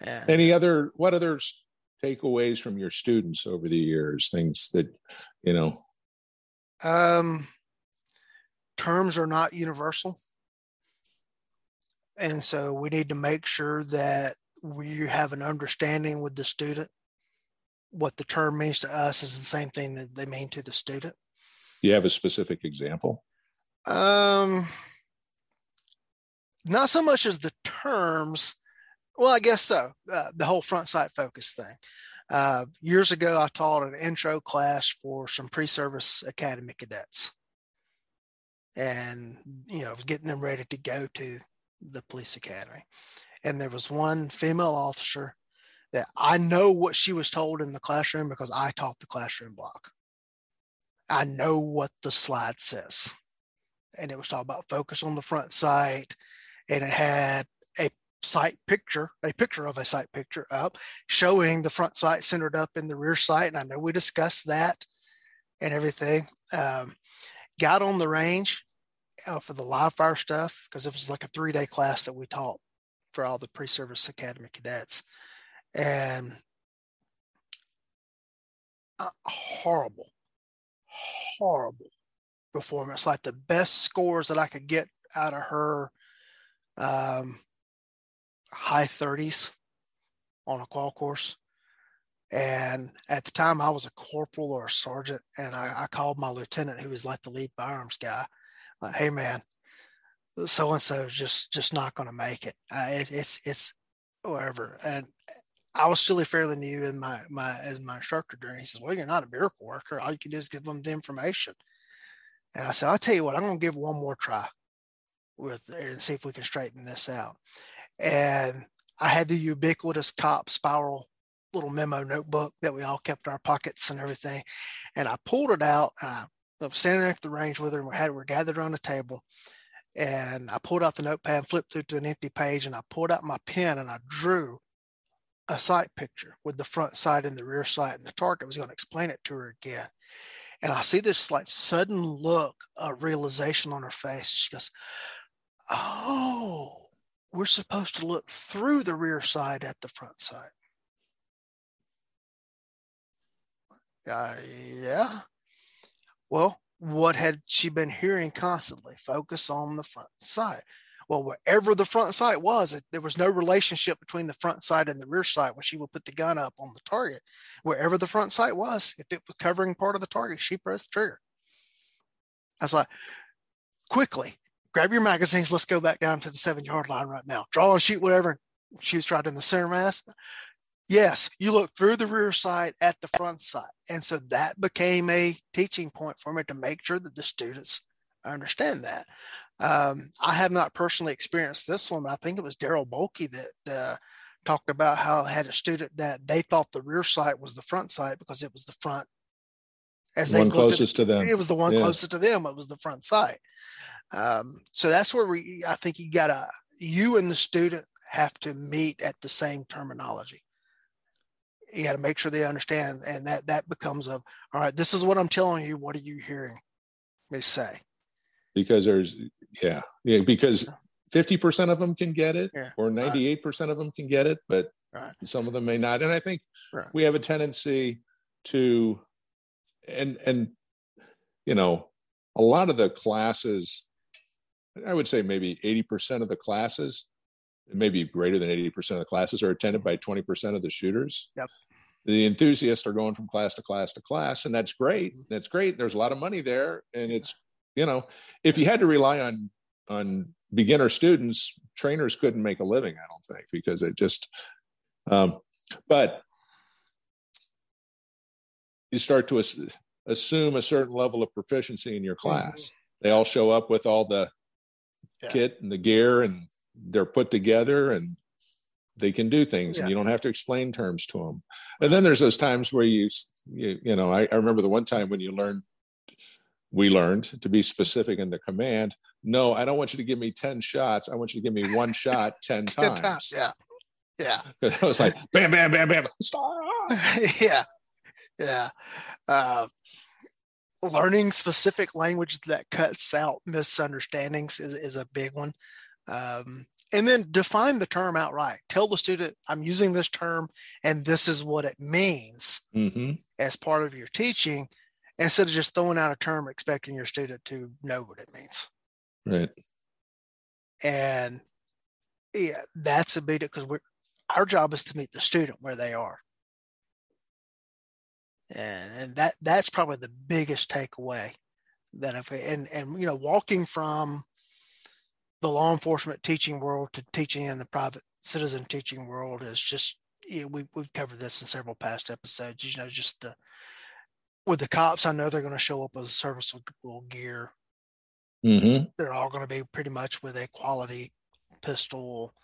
And, any other what other takeaways from your students over the years things that you know? Um terms are not universal. And so we need to make sure that we have an understanding with the student what the term means to us is the same thing that they mean to the student. Do you have a specific example? Um, not so much as the terms. Well, I guess so. Uh, the whole front sight focus thing. Uh, years ago, I taught an intro class for some pre-service academy cadets, and you know, getting them ready to go to the police academy. And there was one female officer that I know what she was told in the classroom because I taught the classroom block. I know what the slide says. And it was talking about focus on the front sight, and it had a sight picture, a picture of a sight picture up showing the front sight centered up in the rear sight. And I know we discussed that and everything. Um, got on the range uh, for the live fire stuff because it was like a three day class that we taught for all the pre service academy cadets. And uh, horrible, horrible performance. Like the best scores that I could get out of her um, high 30s on a qual course. And at the time, I was a corporal or a sergeant, and I, I called my lieutenant, who was like the lead firearms guy, like, "Hey, man, so and so just just not going to make it. Uh, it. It's it's whatever." And I was still fairly new in my my as my instructor during. He says, "Well, you're not a miracle worker. All you can do is give them the information." And I said, "I'll tell you what. I'm going to give one more try with and see if we can straighten this out. And I had the ubiquitous cop spiral little memo notebook that we all kept in our pockets and everything. And I pulled it out and I, was standing at the range with her and we had we're gathered around the table. And I pulled out the notepad, flipped through to an empty page, and I pulled out my pen and I drew a sight picture with the front sight and the rear sight. And the target was going to explain it to her again. And I see this like sudden look of realization on her face. She goes, oh, we're supposed to look through the rear side at the front side. Uh, yeah. Well, what had she been hearing constantly? Focus on the front side. Well, wherever the front sight was, there was no relationship between the front sight and the rear sight when she would put the gun up on the target. Wherever the front sight was, if it was covering part of the target, she pressed the trigger. I was like, quickly, grab your magazines. Let's go back down to the seven yard line right now. Draw and shoot whatever. Shoots right in the center mass. Yes, you look through the rear sight at the front sight. And so that became a teaching point for me to make sure that the students understand that. Um, I have not personally experienced this one, but I think it was Darryl Bolke that uh, talked about how I had a student that they thought the rear sight was the front sight because it was the front. As the one closest to them. It was the one yeah. closest to them. It was the front sight. Um, so that's where we, I think you gotta, you and the student have to meet at the same terminology. You got to make sure they understand, and that that becomes a all right. This is what I'm telling you. What are you hearing me say? Because there's yeah yeah because fifty percent of them can get it, yeah, or ninety eight percent of them can get it, but right. some of them may not. And I think right. we have a tendency to, and and you know, a lot of the classes I would say maybe 80% of the classes, maybe greater than 80% of the classes are attended by 20% of the shooters. Yep. The enthusiasts are going from class to class to class, and that's great. Mm-hmm. That's great. There's a lot of money there, and it's you know, if you had to rely on on beginner students, trainers couldn't make a living. I don't think because it just. Um, but you start to assume a certain level of proficiency in your class. Mm-hmm. They all show up with all the yeah. kit and the gear and they're put together and they can do things yeah. and you don't have to explain terms to them and then there's those times where you you, you know I, I, remember the one time when you learned we learned to be specific in the command no i don't want you to give me 10 shots i want you to give me one shot 10 times. times yeah yeah i was like bam bam bam bam yeah yeah uh, learning specific language that cuts out misunderstandings is, is a big one. Um, and then define the term outright. Tell the student, I'm using this term and this is what it means mm-hmm. as part of your teaching, instead of just throwing out a term expecting your student to know what it means. Right. And yeah, that's a big because we're our job is to meet the student where they are. and, and that that's probably the biggest takeaway that if and and you know walking from the law enforcement teaching world to teaching in the private citizen teaching world is just you know, we, we've covered this in several past episodes you know just the with the cops i know they're going to show up with serviceable gear Mm-hmm. they're all going to be pretty much with a quality pistol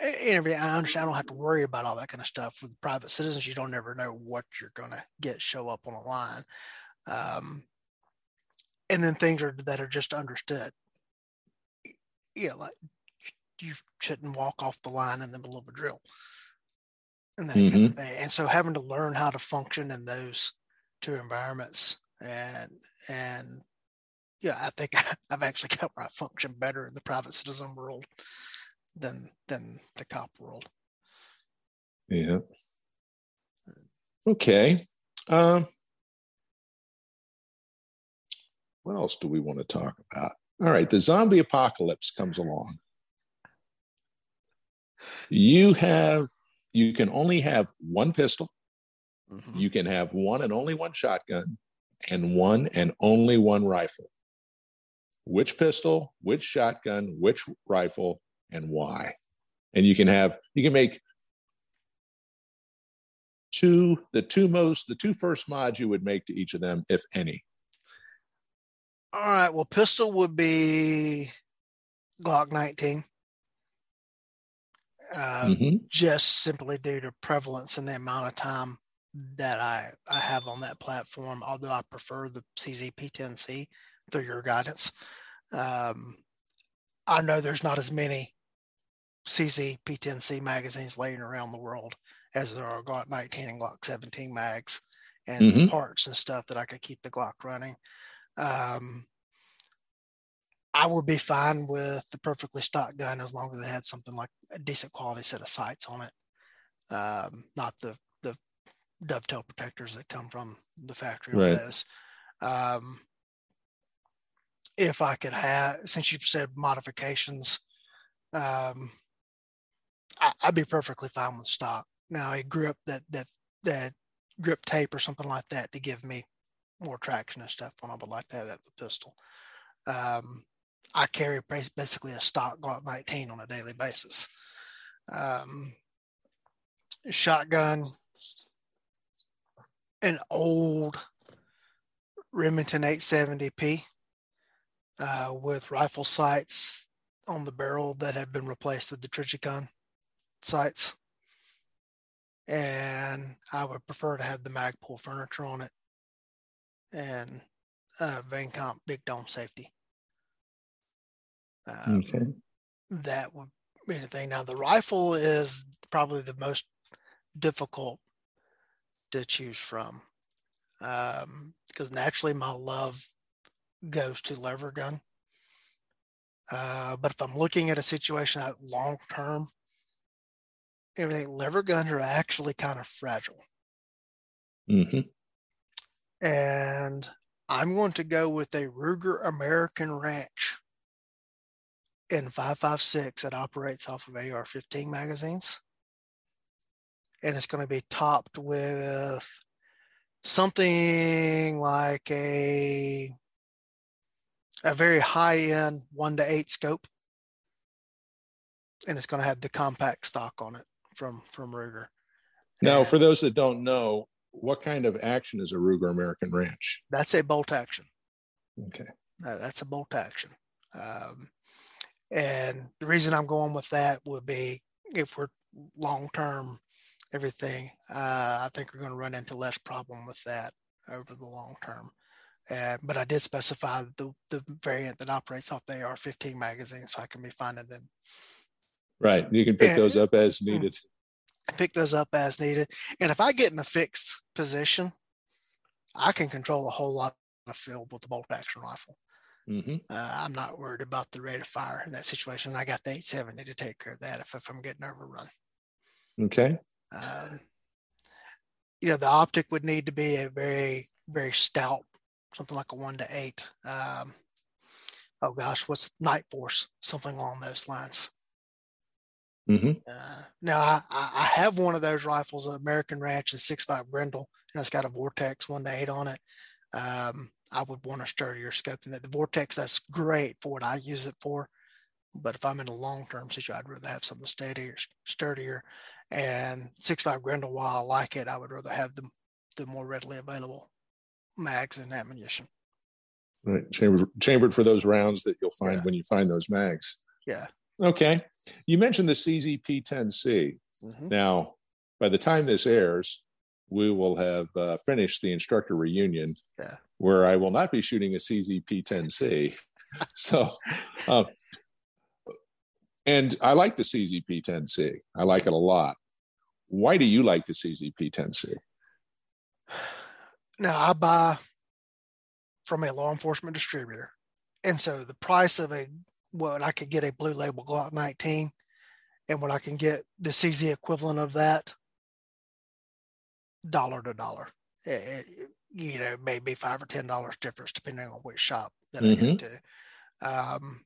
and everything. I understand I don't have to worry about all that kind of stuff. With private citizens, you don't ever know what you're going to get show up on a line. Um, and then things are that are just understood. Yeah, like you shouldn't walk off the line in the middle of a drill and that kind Mm-hmm. of thing. And so having to learn how to function in those two environments and and yeah, I think I've actually got where I function better in the private citizen world than than the cop world. Yeah. Okay. Um, what else do we want to talk about? All right, the zombie apocalypse comes along. You have you can only have one pistol, Mhm. you can have one and only one shotgun, and one and only one rifle. Which pistol, which shotgun, which rifle, and why? And you can have you can make two the two most the two first mods you would make to each of them, if any. All right. Well, pistol would be Glock 19. Uh, Mhm. Just simply due to prevalence and the amount of time that I, I have on that platform, although I prefer the CZP10C through your guidance. Um, I know there's not as many CZP10C magazines laying around the world as there are Glock 19 and Glock 17 mags and Mhm. parts and stuff that I could keep the Glock running. Um, I would be fine with the perfectly stock gun as long as it had something like a decent quality set of sights on it, um, not the dovetail protectors that come from the factory Right. those. Um, if I could have, since you said modifications, um, I, I'd be perfectly fine with stock. Now a grip that that that grip tape or something like that to give me more traction and stuff when I would like to have that pistol. Um, I carry basically a stock Glock 19 on a daily basis. Um, shotgun, an old Remington 870p uh, with rifle sights on the barrel that have been replaced with the Trijicon sights. And I would prefer to have the Magpul furniture on it and uh, Vang Comp Big Dome safety. Um, Okay. that would be the thing. Now the rifle is probably the most difficult to choose from um, because naturally my love goes to lever gun. Uh, but if I'm looking at a situation at long term, everything lever guns are actually kind of fragile. hmm And I'm going to go with a Ruger American Ranch in 556 that operates off of AR 15 magazines. And it's going to be topped with something like a a very high end one to eight scope. And it's going to have the compact stock on it from from Ruger. Now, And for those that don't know, what kind of action is a Ruger American Ranch? that's a bolt action. Okay. Uh, that's a bolt action. Um, and the reason I'm going with that would be if we're long term, everything, uh, I think we're going to run into less problem with that over the long term. Uh, but I did specify the, the variant that operates off the AR 15 magazine, so I can be finding them, Right. You can pick Yeah. those up as needed. pick those up as needed. And if I get in a fixed position, I can control a whole lot of field with the bolt action rifle. hmm Uh, I'm not worried about the rate of fire in that situation. I got the 870 to take care of that if, if I'm getting overrun. Okay. Um, you know, the optic would need to be a very, very stout, something like a one to eight. Um, oh gosh, what's Nightforce? Something along those lines. Mm-hmm. Uh, now I, I have one of those rifles, an American Ranch, a six five Grendel, and it's got a Vortex one to eight on it. Um, I would want a sturdier scope than that. The Vortex, that's great for what I use it for. But if I'm in a long term situation, I'd rather have something steadier, sturdier. And six five Grendel, while I like it, I would rather have the the more readily available mags and ammunition. Right, chambered, chambered for those rounds that you'll find yeah. when you find those mags. Yeah. Okay. You mentioned the CZP-10C. Mm-hmm. Now, by the time this airs, we will have uh, finished the instructor reunion, yeah. where I will not be shooting a CZP-10C. so, uh, and I like the CZP-10C. I like it a lot. Why do you like the CZP-10C? Now I buy from a law enforcement distributor, and so the price of a what I could get a blue label Glock 19 and what I can get the CZ equivalent of that dollar to dollar. It, it, you know, maybe five or ten dollars difference depending on which shop that mm-hmm. I go to. Um,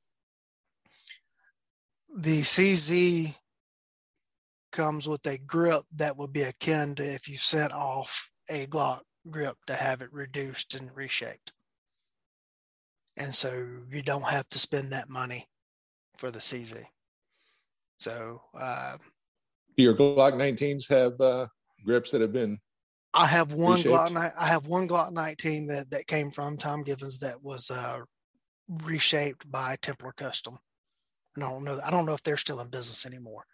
the CZ comes with a grip that would be akin to if you sent off a Glock grip to have it reduced and reshaped and so you don't have to spend that money for the CZ. So, uh, do your Glock 19s have uh, grips that have been? I have one reshaped? Glock. I have one Glock 19 that that came from Tom Givens that was uh, reshaped by Templar Custom. I don't know. I don't know if they're still in business anymore.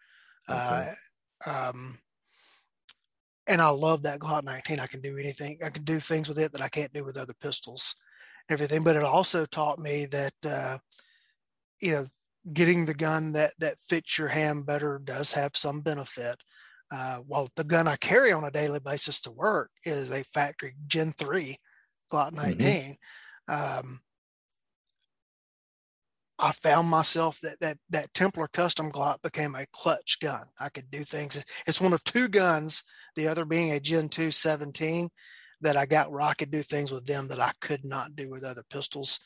Okay. Uh, um, and I love that Glock 19. I can do anything. I can do things with it that I can't do with other pistols everything. But it also taught me that, uh, you know, getting the gun that that fits your hand better does have some benefit. Uh, while the gun I carry on a daily basis to work is a factory Gen 3 Glock 19. Mm-hmm. Um, I found myself that that that Templar custom Glock became a clutch gun. I could do things. It's one of two guns, the other being a Gen 2 17 that I got where I could do things with them that I could not do with other pistols.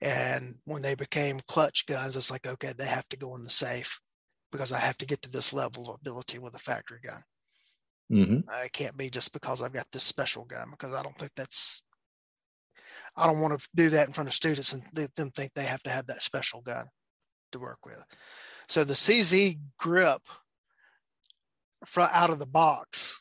And when they became clutch guns, it's like, okay, they have to go in the safe because I have to get to this level of ability with a factory gun. Mm-hmm. Uh, it can't be just because I've got this special gun because I don't think that's, I don't want to do that in front of students and let them think they have to have that special gun to work with. So the CZ grip from out of the box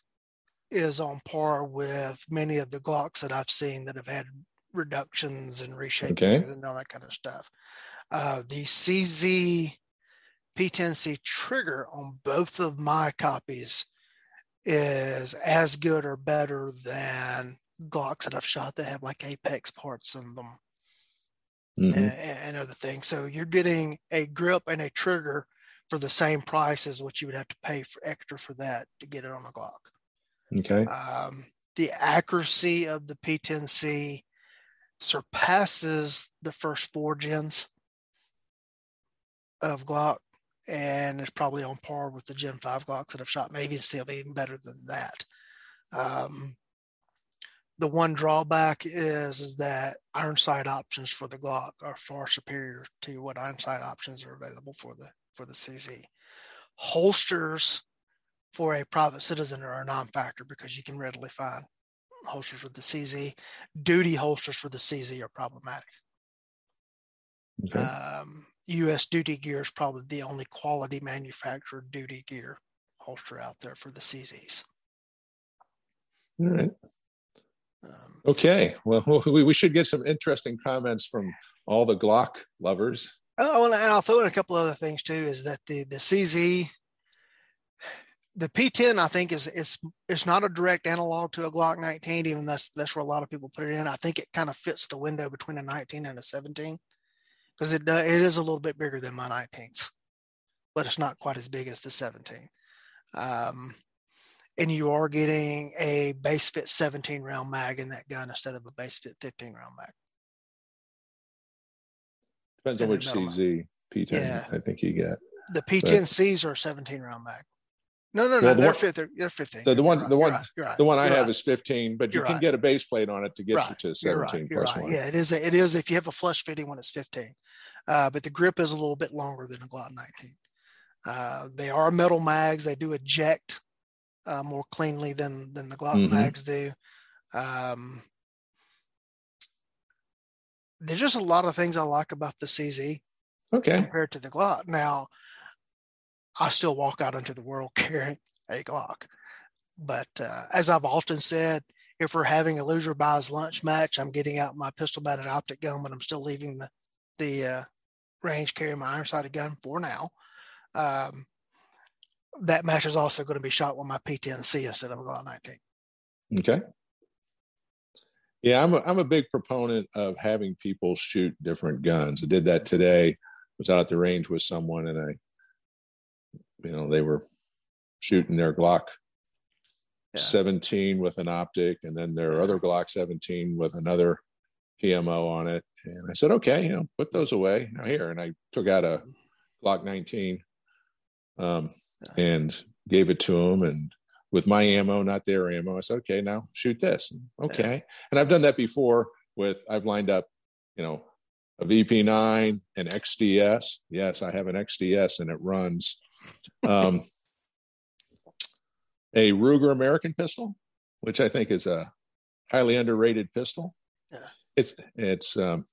is on par with many of the Glocks that I've seen that have had reductions and reshapings okay. and all that kind of stuff. Uh, the CZ P10C trigger on both of my copies is as good or better than Glocks that I've shot that have like Apex parts in them mm-hmm. and, and other things. So you're getting a grip and a trigger for the same price as what you would have to pay for extra for that to get it on a Glock. Okay. Um, the accuracy of the P10C surpasses the first four gens of Glock and it's probably on par with the Gen 5 Glocks that I've shot, maybe still even better than that. Um, the one drawback is, is that iron sight options for the Glock are far superior to what iron sight options are available for the for the CZ. Holsters for a private citizen are a non-factor because you can readily find holsters with the CZ. Duty holsters for the CZ are problematic. Okay. Um, U.S. duty gear is probably the only quality manufactured duty gear holster out there for the CZs. All right. Um, okay. Well, we, we should get some interesting comments from all the Glock lovers. Oh, and I'll throw in a couple other things too. Is that the the CZ the P10 I think is is it's not a direct analog to a Glock 19, even that's that's where a lot of people put it in. I think it kind of fits the window between a 19 and a 17 because it it is a little bit bigger than my 19s, but it's not quite as big as the 17. Um, and you are getting a base fit 17 round mag in that gun instead of a base fit 15 round mag. Depends on which CZ P10 yeah. I think you get. The P10Cs but... are 17 round mag. No, no, no. Well, the they're, one, 15, they're 15. The, the one, right, the one, right, the one I have is 15, but you can get a base plate on it to get you to 17 plus one. Yeah, it is. It is. If you have a flush fitting one, it's 15. Uh, but the grip is a little bit longer than a Glock 19. Uh, they are metal mags. They do eject uh, more cleanly than than the Glock mm-hmm. mags do. Um, there's just a lot of things I like about the CZ. Okay. Compared to the Glock. Now, I still walk out into the world carrying a Glock. But uh, as I've often said, if we're having a loser buys lunch match, I'm getting out my pistol mounted optic gun, but I'm still leaving the the uh, range carrying my iron sighted gun for now. Um, that match is also going to be shot with my P10C instead of a Glock 19. Okay. Yeah, I'm a, I'm a big proponent of having people shoot different guns. I did that today. I was out at the range with someone, and I, you know, they were shooting their Glock yeah. 17 with an optic, and then their other Glock 17 with another PMO on it. And I said, okay, you know, put those away now here. And I took out a Glock 19 um, and gave it to him. And with my ammo, not their ammo, I said, okay, now shoot this. Okay. And I've done that before with, I've lined up, you know, a VP9, an XDS. Yes, I have an XDS and it runs. Um, a Ruger American pistol, which I think is a highly underrated pistol. Yeah. It's it's um,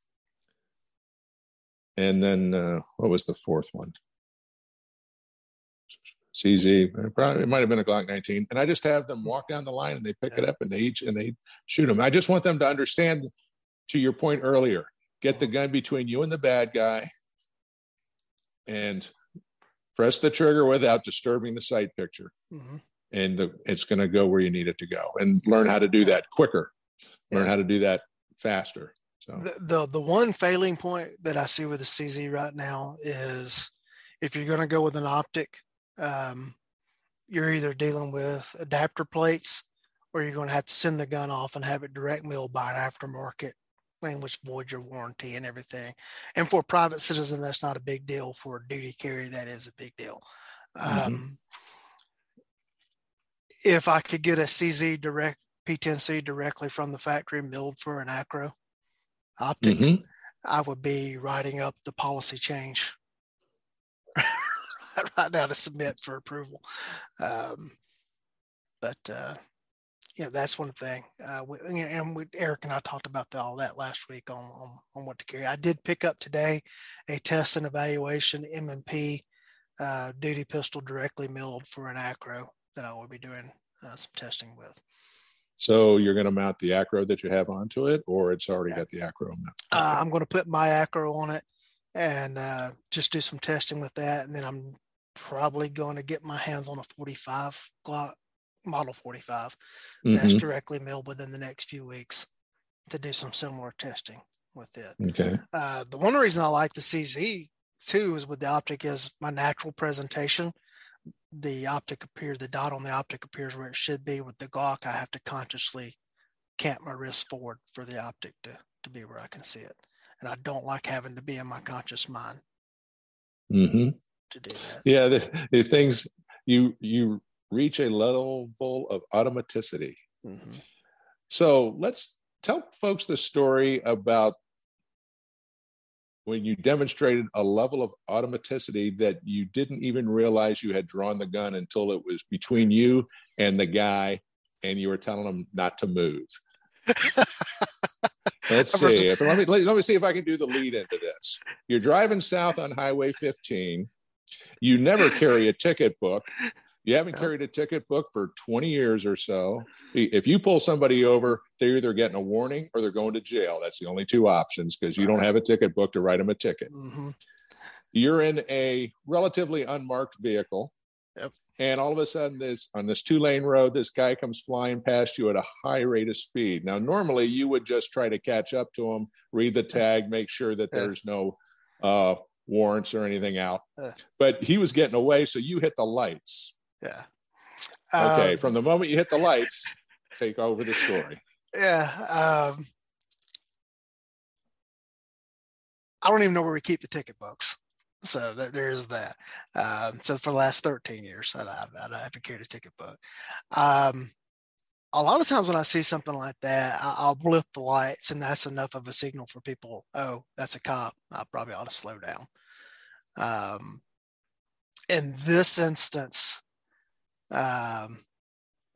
and then uh, what was the fourth one? CZ. It might have been a Glock 19, and I just have them walk down the line and they pick it up and they each and they shoot them. I just want them to understand. To your point earlier, get the gun between you and the bad guy, and press the trigger without disturbing the sight picture. Mm-hmm and the, it's going to go where you need it to go and learn how to do that quicker learn how to do that faster so the, the, the one failing point that i see with the cz right now is if you're going to go with an optic um, you're either dealing with adapter plates or you're going to have to send the gun off and have it direct milled by an aftermarket thing which voids your warranty and everything and for a private citizen that's not a big deal for a duty carry that is a big deal mm-hmm. um, if I could get a CZ direct P10C directly from the factory milled for an acro optic, mm-hmm. I would be writing up the policy change right now to submit for approval. Um, but uh, yeah, that's one thing. Uh, we, and we, Eric and I talked about the, all that last week on, on, on what to carry. I did pick up today a test and evaluation M&P uh, duty pistol directly milled for an acro that I will be doing uh, some testing with. So you're going to mount the acro that you have onto it, or it's already yeah. got the acro on it? Uh, I'm going to put my acro on it and uh, just do some testing with that, and then I'm probably going to get my hands on a 45 Glock model 45 mm-hmm. that's directly milled within the next few weeks to do some similar testing with it. Okay. Uh, the one reason I like the CZ too is with the optic is my natural presentation the optic appears, the dot on the optic appears where it should be. With the Glock, I have to consciously cant my wrist forward for the optic to, to be where I can see it. And I don't like having to be in my conscious mind mm-hmm. To do that. Yeah, the, the, things you you reach a level of automaticity. Mm-hmm. So let's tell folks the story about when you demonstrated a level of automaticity that you didn't even realize you had drawn the gun until it was between you and the guy and you were telling him not to move let's see if, let, me, let me see if i can do the lead into this you're driving south on highway 15 you never carry a ticket book you haven't carried a ticket book for 20 years or so. If you pull somebody over, they're either getting a warning or they're going to jail. That's the only two options because you don't have a ticket book to write them a ticket. Mm-hmm. You're in a relatively unmarked vehicle. Yep. And all of a sudden, this on this two lane road, this guy comes flying past you at a high rate of speed. Now, normally you would just try to catch up to him, read the tag, make sure that there's no uh, warrants or anything out. But he was getting away, so you hit the lights. Yeah. Okay. Um, From the moment you hit the lights, take over the story. Yeah. Um, I don't even know where we keep the ticket books. So there's that. Um, so for the last 13 years, I, I, I haven't carried a ticket book. Um, a lot of times when I see something like that, I, will blip the lights, and that's enough of a signal for people. Oh, that's a cop. I probably ought to slow down. Um, in this instance, um,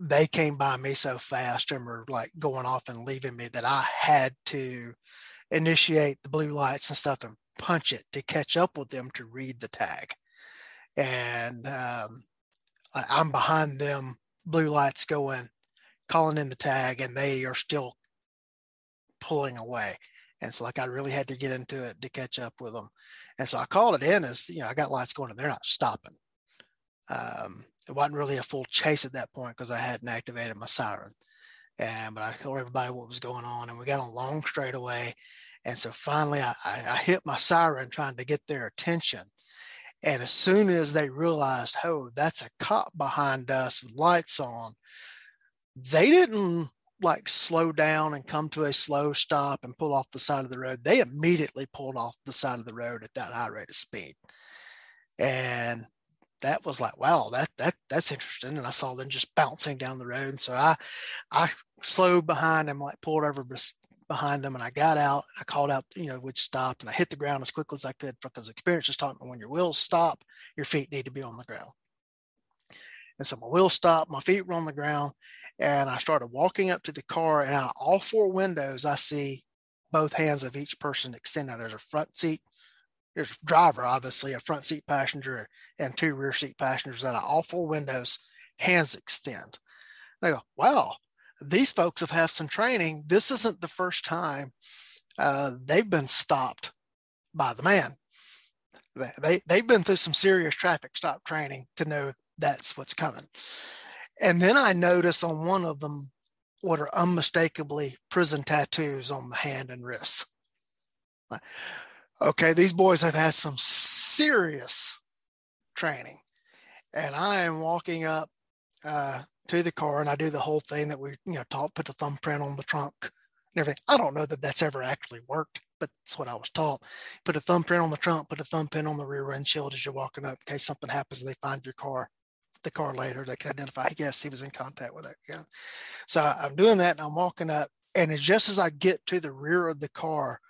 they came by me so fast and were like going off and leaving me that I had to initiate the blue lights and stuff and punch it to catch up with them to read the tag. And um, I, am behind them, blue lights going, calling in the tag, and they are still pulling away. And so, like, I really had to get into it to catch up with them. And so I called it in as, you know, I got lights going and they're not stopping. Um, it wasn't really a full chase at that point because I hadn't activated my siren. And but I told everybody what was going on, and we got on long straightaway. And so finally, I, I, I hit my siren trying to get their attention. And as soon as they realized, oh, that's a cop behind us with lights on, they didn't like slow down and come to a slow stop and pull off the side of the road. They immediately pulled off the side of the road at that high rate of speed. And that was like, wow, that that that's interesting. And I saw them just bouncing down the road. And so I I slowed behind them, like pulled over behind them, and I got out. I called out, you know, which stopped, and I hit the ground as quickly as I could because experience just taught me when your wheels stop, your feet need to be on the ground. And so my wheels stopped, my feet were on the ground, and I started walking up to the car. And out all four windows, I see both hands of each person extended. Now, there's a front seat there's a driver, obviously, a front seat passenger, and two rear seat passengers out all four windows, hands extend. I go, wow, these folks have had some training. This isn't the first time uh, they've been stopped by the man. They, they've been through some serious traffic stop training to know that's what's coming. And then I notice on one of them what are unmistakably prison tattoos on the hand and wrist okay, these boys have had some serious training. And I am walking up uh, to the car and I do the whole thing that we, you know, taught, put the thumbprint on the trunk and everything. I don't know that that's ever actually worked, but that's what I was taught. Put a thumbprint on the trunk, put a thumbprint on the rear windshield as you're walking up in case something happens and they find your car, the car later, they can identify, yes, he was in contact with it. Yeah. So I'm doing that and I'm walking up. And just as I get to the rear of the car,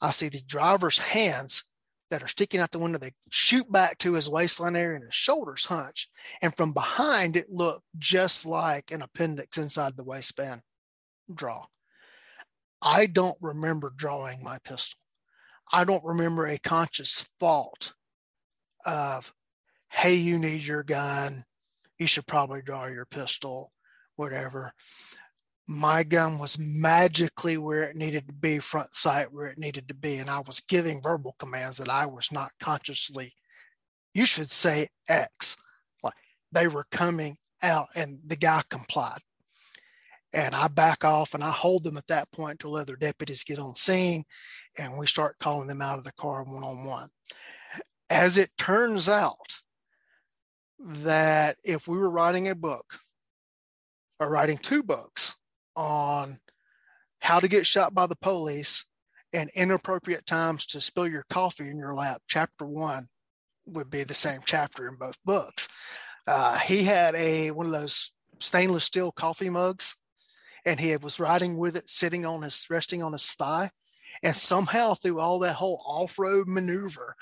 I see the driver's hands that are sticking out the window. They shoot back to his waistline area and his shoulders hunch. And from behind, it looked just like an appendix inside the waistband draw. I don't remember drawing my pistol. I don't remember a conscious thought of, hey, you need your gun. You should probably draw your pistol, whatever my gun was magically where it needed to be, front sight where it needed to be. And I was giving verbal commands that I was not consciously, you should say X. Like they were coming out and the guy complied. And I back off and I hold them at that point until other deputies get on scene and we start calling them out of the car one on one. As it turns out, that if we were writing a book or writing two books, on how to get shot by the police and inappropriate times to spill your coffee in your lap. Chapter one would be the same chapter in both books. Uh, he had a one of those stainless steel coffee mugs, and he was riding with it, sitting on his resting on his thigh, and somehow through all that whole off-road maneuver,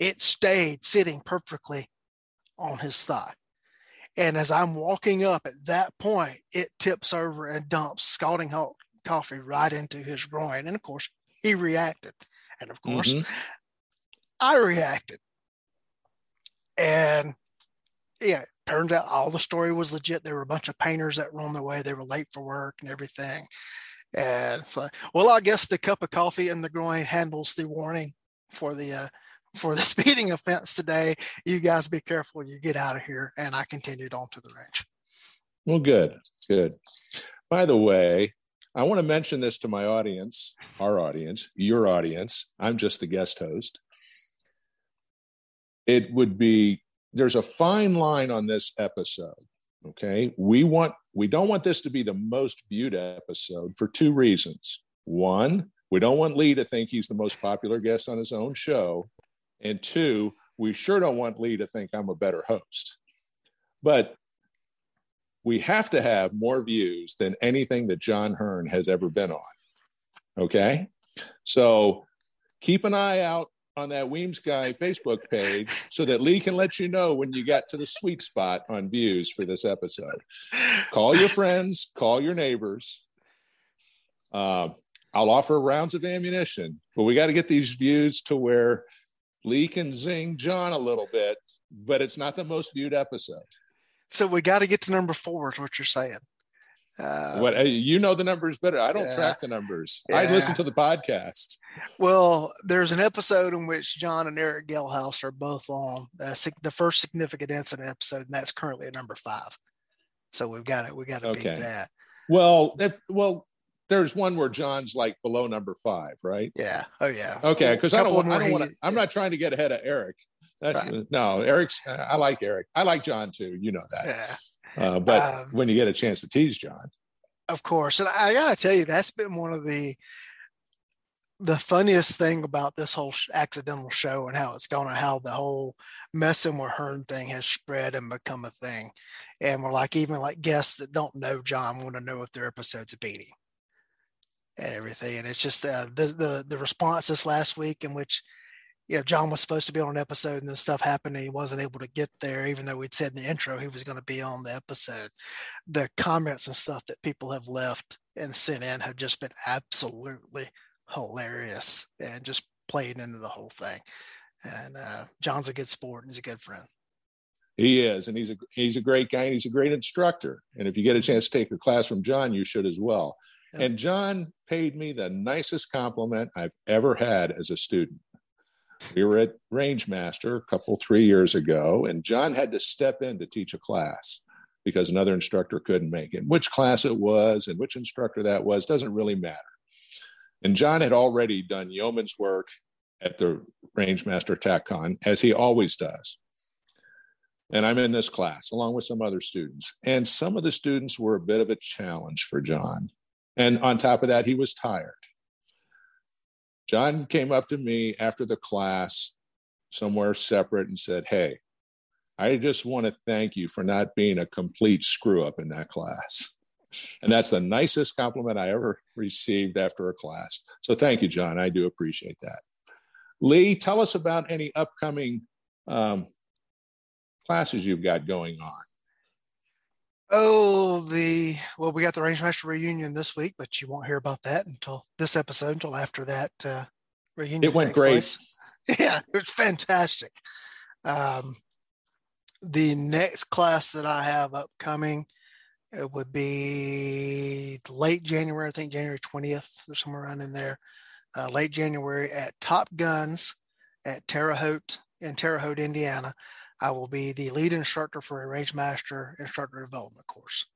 it stayed sitting perfectly on his thigh. And as I'm walking up at that point, it tips over and dumps scalding hot coffee right into his groin. And of course, he reacted. And of course, mm-hmm. I reacted. And yeah, turns out all the story was legit. There were a bunch of painters that were on their way. They were late for work and everything. And so, well, I guess the cup of coffee in the groin handles the warning for the uh, for the speeding offense today. You guys be careful. You get out of here. And I continued on to the range. Well, good, good. By the way, I want to mention this to my audience, our audience, your audience. I'm just the guest host. It would be there's a fine line on this episode. Okay. We want we don't want this to be the most viewed episode for two reasons. One, we don't want Lee to think he's the most popular guest on his own show. And two, we sure don't want Lee to think I'm a better host. But we have to have more views than anything that John Hearne has ever been on. Okay. So keep an eye out on that Weems Guy Facebook page so that Lee can let you know when you got to the sweet spot on views for this episode. Call your friends, call your neighbors. Uh, I'll offer rounds of ammunition, but we got to get these views to where Lee can zing John a little bit, but it's not the most viewed episode. So we got to get to number four, is what you're saying. Uh, what you know the numbers better. I don't yeah, track the numbers. Yeah. I listen to the podcast. Well, there's an episode in which John and Eric Gelhaus are both on uh, the first significant incident episode, and that's currently at number five. So we've got it. We got to okay. beat that. Well, that, well, there's one where John's like below number five, right? Yeah. Oh yeah. Okay, because I don't. want. I don't want to. I'm not trying to get ahead of Eric. That's, right. No, Eric's. I like Eric. I like John too. You know that. Yeah. Uh, but um, when you get a chance to tease John, of course, and I gotta tell you, that's been one of the the funniest thing about this whole accidental show and how it's going and how the whole messing with Hearne thing has spread and become a thing. And we're like, even like guests that don't know John want to know if their episode's a beating and everything. And it's just uh, the, the, the response this last week in which you know, John was supposed to be on an episode and this stuff happened and he wasn't able to get there, even though we'd said in the intro he was going to be on the episode. The comments and stuff that people have left and sent in have just been absolutely hilarious and just played into the whole thing. And uh, John's a good sport and he's a good friend. He is, and he's a he's a great guy and he's a great instructor. And if you get a chance to take a class from John, you should as well. And John paid me the nicest compliment I've ever had as a student we were at Rangemaster a couple, three years ago, and John had to step in to teach a class because another instructor couldn't make it. Which class it was and which instructor that was doesn't really matter. And John had already done yeoman's work at the Rangemaster TacCon, as he always does. And I'm in this class along with some other students. And some of the students were a bit of a challenge for John. And on top of that, he was tired. John came up to me after the class somewhere separate and said, Hey, I just want to thank you for not being a complete screw up in that class. And that's the nicest compliment I ever received after a class. So thank you, John. I do appreciate that. Lee, tell us about any upcoming um, classes you've got going on. Oh, the well, we got the Rangemaster reunion this week, but you won't hear about that until this episode, until after that uh, reunion. It went great. Place. Yeah, it was fantastic. Um, the next class that I have upcoming it would be late January, I think January 20th or somewhere around in there. Uh, late January at Top Guns at Terre Haute in Terre Haute, Indiana. I will be the lead instructor for a Rangemaster instructor development course.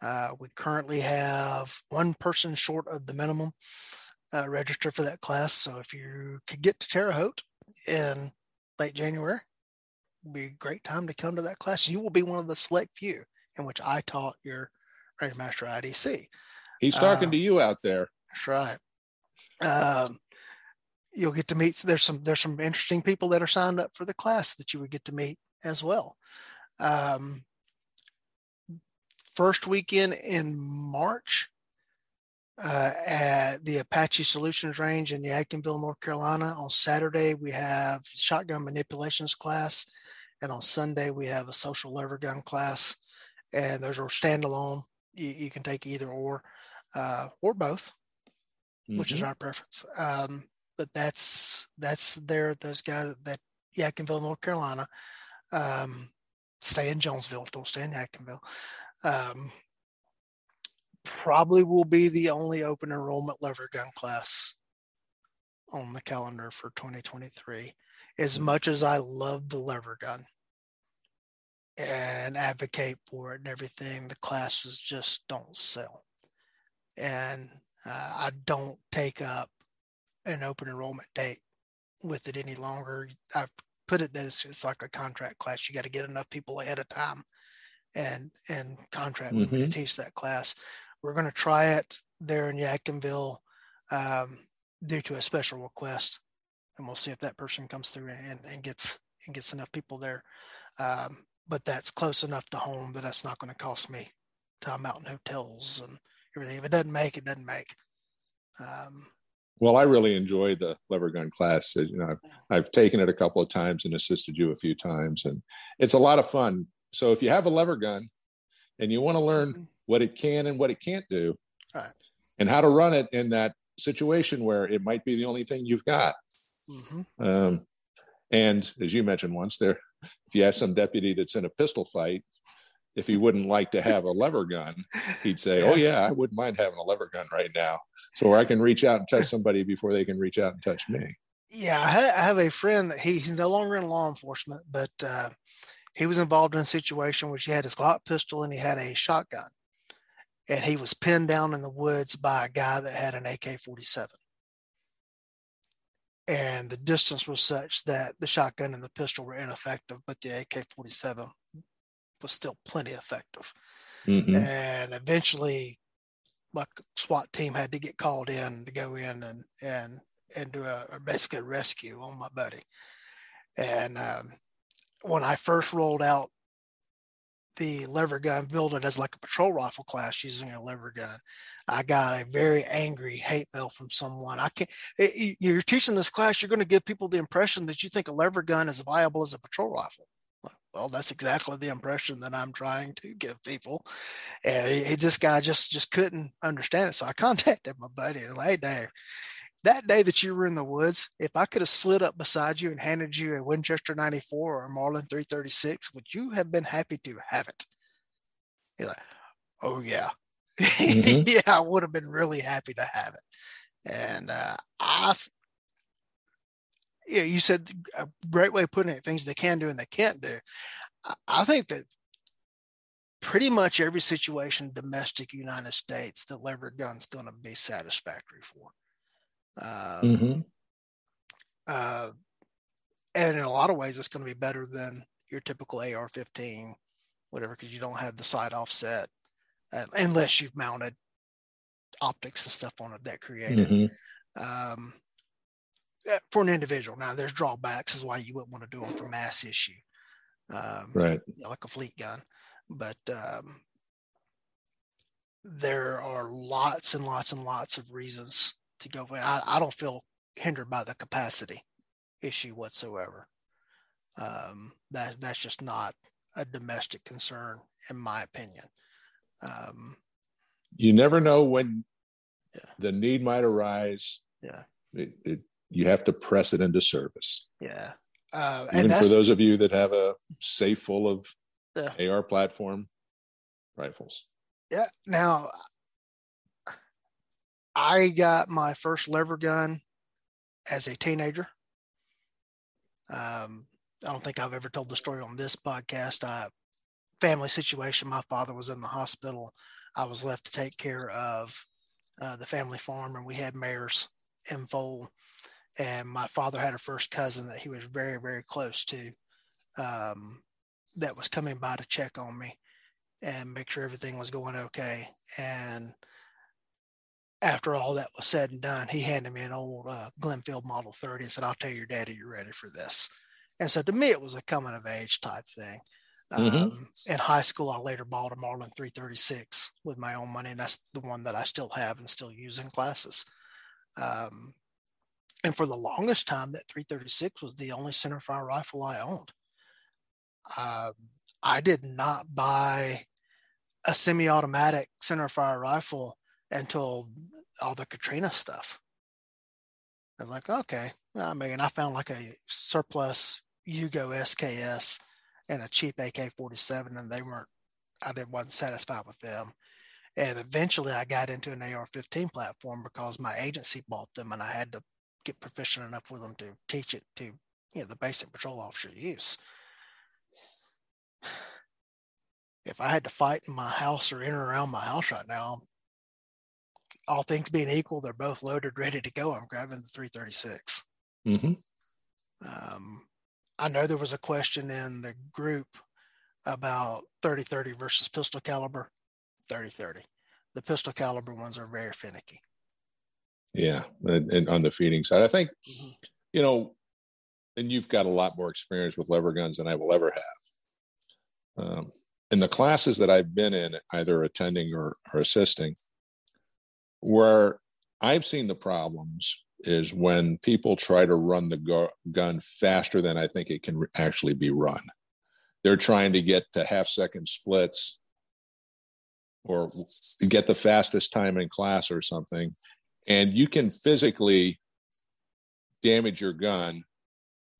Uh, we currently have one person short of the minimum uh, register for that class. So if you could get to Terre Haute in late January, it'd be a great time to come to that class. You will be one of the select few in which I taught your Rangemaster IDC. He's talking uh, to you out there. That's right. Um, you'll get to meet there's some there's some interesting people that are signed up for the class that you would get to meet as well um, first weekend in march uh, at the apache solutions range in yadkinville north carolina on saturday we have shotgun manipulations class and on sunday we have a social lever gun class and those are standalone you, you can take either or uh, or both mm-hmm. which is mm-hmm. our preference um, but that's that's there. Those guys that Yadkinville, North Carolina, um, stay in Jonesville. Don't stay in Yadkinville. Um, probably will be the only open enrollment lever gun class on the calendar for 2023. As much as I love the lever gun and advocate for it and everything, the classes just don't sell. And uh, I don't take up an open enrollment date with it any longer. I've put it that it's, it's like a contract class. You got to get enough people ahead of time and and contract mm-hmm. to teach that class. We're going to try it there in Yadkinville um, due to a special request, and we'll see if that person comes through and, and gets and gets enough people there. Um, but that's close enough to home that that's not going to cost me time out in hotels and everything. If it doesn't make, it doesn't make. Um, Well, I really enjoy the lever gun class. You know, I've, I've taken it a couple of times and assisted you a few times, and it's a lot of fun. So if you have a lever gun and you want to learn mm-hmm. what it can and what it can't do, right. and how to run it in that situation where it might be the only thing you've got. Mm-hmm. Um, and as you mentioned once, there, if you ask some deputy that's in a pistol fight, if he wouldn't like to have a lever gun, he'd say, "Oh yeah, I wouldn't mind having a lever gun right now, so I can reach out and touch somebody before they can reach out and touch me." Yeah, I have a friend that he's no longer in law enforcement, but uh, he was involved in a situation where he had his Glock pistol and he had a shotgun, and he was pinned down in the woods by a guy that had an AK-47 and the distance was such that the shotgun and the pistol were ineffective, but the AK-47 was still plenty effective. Mm-hmm. And eventually, my SWAT team had to get called in to go in and and and do a, a basically a rescue on my buddy. And um, when I first rolled out the lever gun, build it as like a patrol rifle class using a lever gun. I got a very angry hate mail from someone. I can't. It, you're teaching this class. You're going to give people the impression that you think a lever gun is viable as a patrol rifle. Well, that's exactly the impression that I'm trying to give people. And he, this guy just just couldn't understand it. So I contacted my buddy and like, hey, Dave, that day that you were in the woods, if I could have slid up beside you and handed you a Winchester 94 or a Marlin 336, would you have been happy to have it? He's like, oh, yeah. Mm-hmm. yeah, I would have been really happy to have it. And uh, I, yeah, you said a great way of putting it, things they can do and they can't do. I, think that pretty much every situation domestic United States, the lever gun's going to be satisfactory for. Um, mm-hmm. uh, and in a lot of ways, it's going to be better than your typical AR-15, whatever, because you don't have the side offset uh, unless you've mounted optics and stuff on it that create it. Mm-hmm. Um, uh, for an individual. Now, there's drawbacks, is why you wouldn't want to do them for mass issue, um, right? You know, like a fleet gun, but um, there are lots and lots and lots of reasons to go. For. I, I don't feel hindered by the capacity issue whatsoever. Um, that that's just not a domestic concern, in my opinion. Um, you never know when yeah. the need might arise. Yeah, it, it, you have to press it into service. Yeah, uh, even for those of you that have a safe full of yeah. AR platform rifles. Yeah. Now, I got my first lever gun as a teenager. Um, I don't think I've ever told the story on this podcast. I, family situation. My father was in the hospital. I was left to take care of uh, the family farm, and we had mares in foal. And my father had a first cousin that he was very, very close to um, that was coming by to check on me and make sure everything was going okay. And after all that was said and done, he handed me an old uh, Glenfield Model 30 and said, I'll tell your daddy you're ready for this. And so to me, it was a coming of age type thing. Mm-hmm. Um, in high school, I later bought a Marlin 336 with my own money, and that's the one that I still have and still use in classes. Um, and for the longest time, that 336 was the only centerfire rifle I owned. Um, I did not buy a semi-automatic centerfire rifle until all the Katrina stuff. I'm like, okay. I mean, I found like a surplus Yugo SKS and a cheap AK-47, and they weren't. I didn't wasn't satisfied with them. And eventually, I got into an AR-15 platform because my agency bought them, and I had to get proficient enough with them to teach it to you know the basic patrol officer use. If I had to fight in my house or in or around my house right now, all things being equal, they're both loaded, ready to go. I'm grabbing the 336. Mm-hmm. Um, I know there was a question in the group about 30-30 versus pistol caliber. 30-30. The pistol caliber ones are very finicky. Yeah, and, and on the feeding side, I think mm-hmm. you know, and you've got a lot more experience with lever guns than I will ever have. Um, in the classes that I've been in, either attending or, or assisting, where I've seen the problems is when people try to run the gu- gun faster than I think it can actually be run. They're trying to get to half second splits or get the fastest time in class or something. And you can physically damage your gun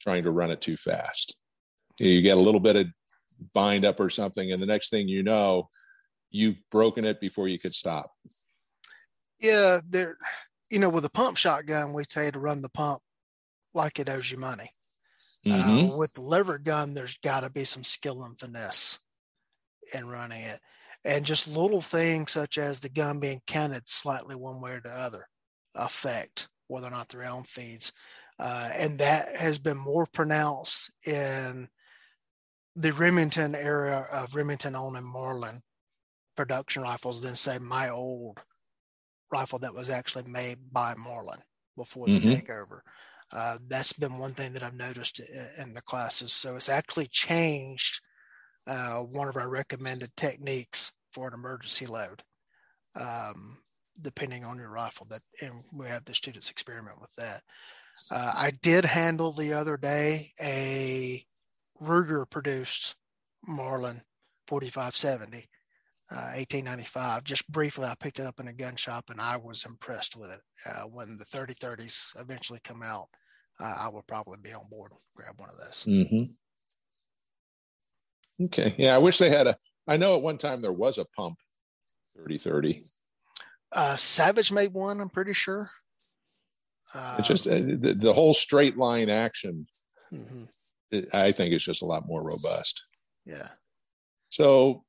trying to run it too fast. You get a little bit of bind up or something, and the next thing you know, you've broken it before you could stop. Yeah, there you know, with a pump shotgun, we tell you to run the pump like it owes you money. Mm-hmm. Uh, with the lever gun, there's got to be some skill and finesse in running it. And just little things such as the gun being counted slightly one way or the other affect whether or not the round feeds. Uh, and that has been more pronounced in the Remington area of Remington on and Marlin production rifles than say my old rifle that was actually made by Marlin before the mm-hmm. takeover. Uh, that's been one thing that I've noticed in the classes. So it's actually changed uh, one of our recommended techniques for an emergency load, um, depending on your rifle. That and we have the students experiment with that. Uh, I did handle the other day a Ruger produced Marlin 4570 uh, 1895. Just briefly, I picked it up in a gun shop and I was impressed with it. Uh, when the 3030s eventually come out, uh, I will probably be on board and grab one of those. Mm-hmm. Okay. Yeah, I wish they had a. I know at one time there was a pump 3030. Uh, Savage made one, I'm pretty sure. it's just uh, the, the, whole straight line action. Mm-hmm. It, I think it's just a lot more robust. Yeah. So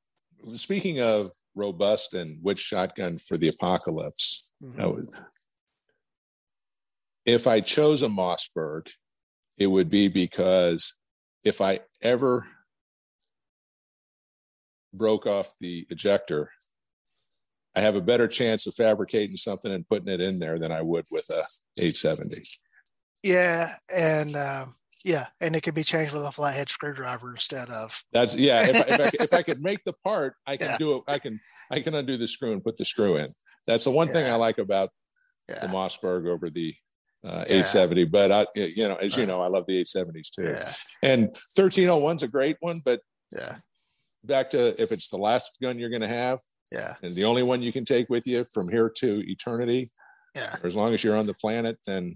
speaking of robust and which shotgun for the apocalypse, mm-hmm. if I chose a Mossberg, it would be because if I ever broke off the ejector, I have a better chance of fabricating something and putting it in there than I would with a 870. Yeah, and uh, yeah, and it can be changed with a flathead screwdriver instead of. That's yeah. If I, if I, if I could make the part, I can yeah. do it. I can I can undo the screw and put the screw in. That's the one yeah. thing I like about yeah. the Mossberg over the uh, 870. But I, you know, as you know, I love the 870s too. And 1301's a great one, but yeah. Back to if it's the last gun you're going to have, yeah, and the only one you can take with you from here to eternity, yeah, as long as you're on the planet, then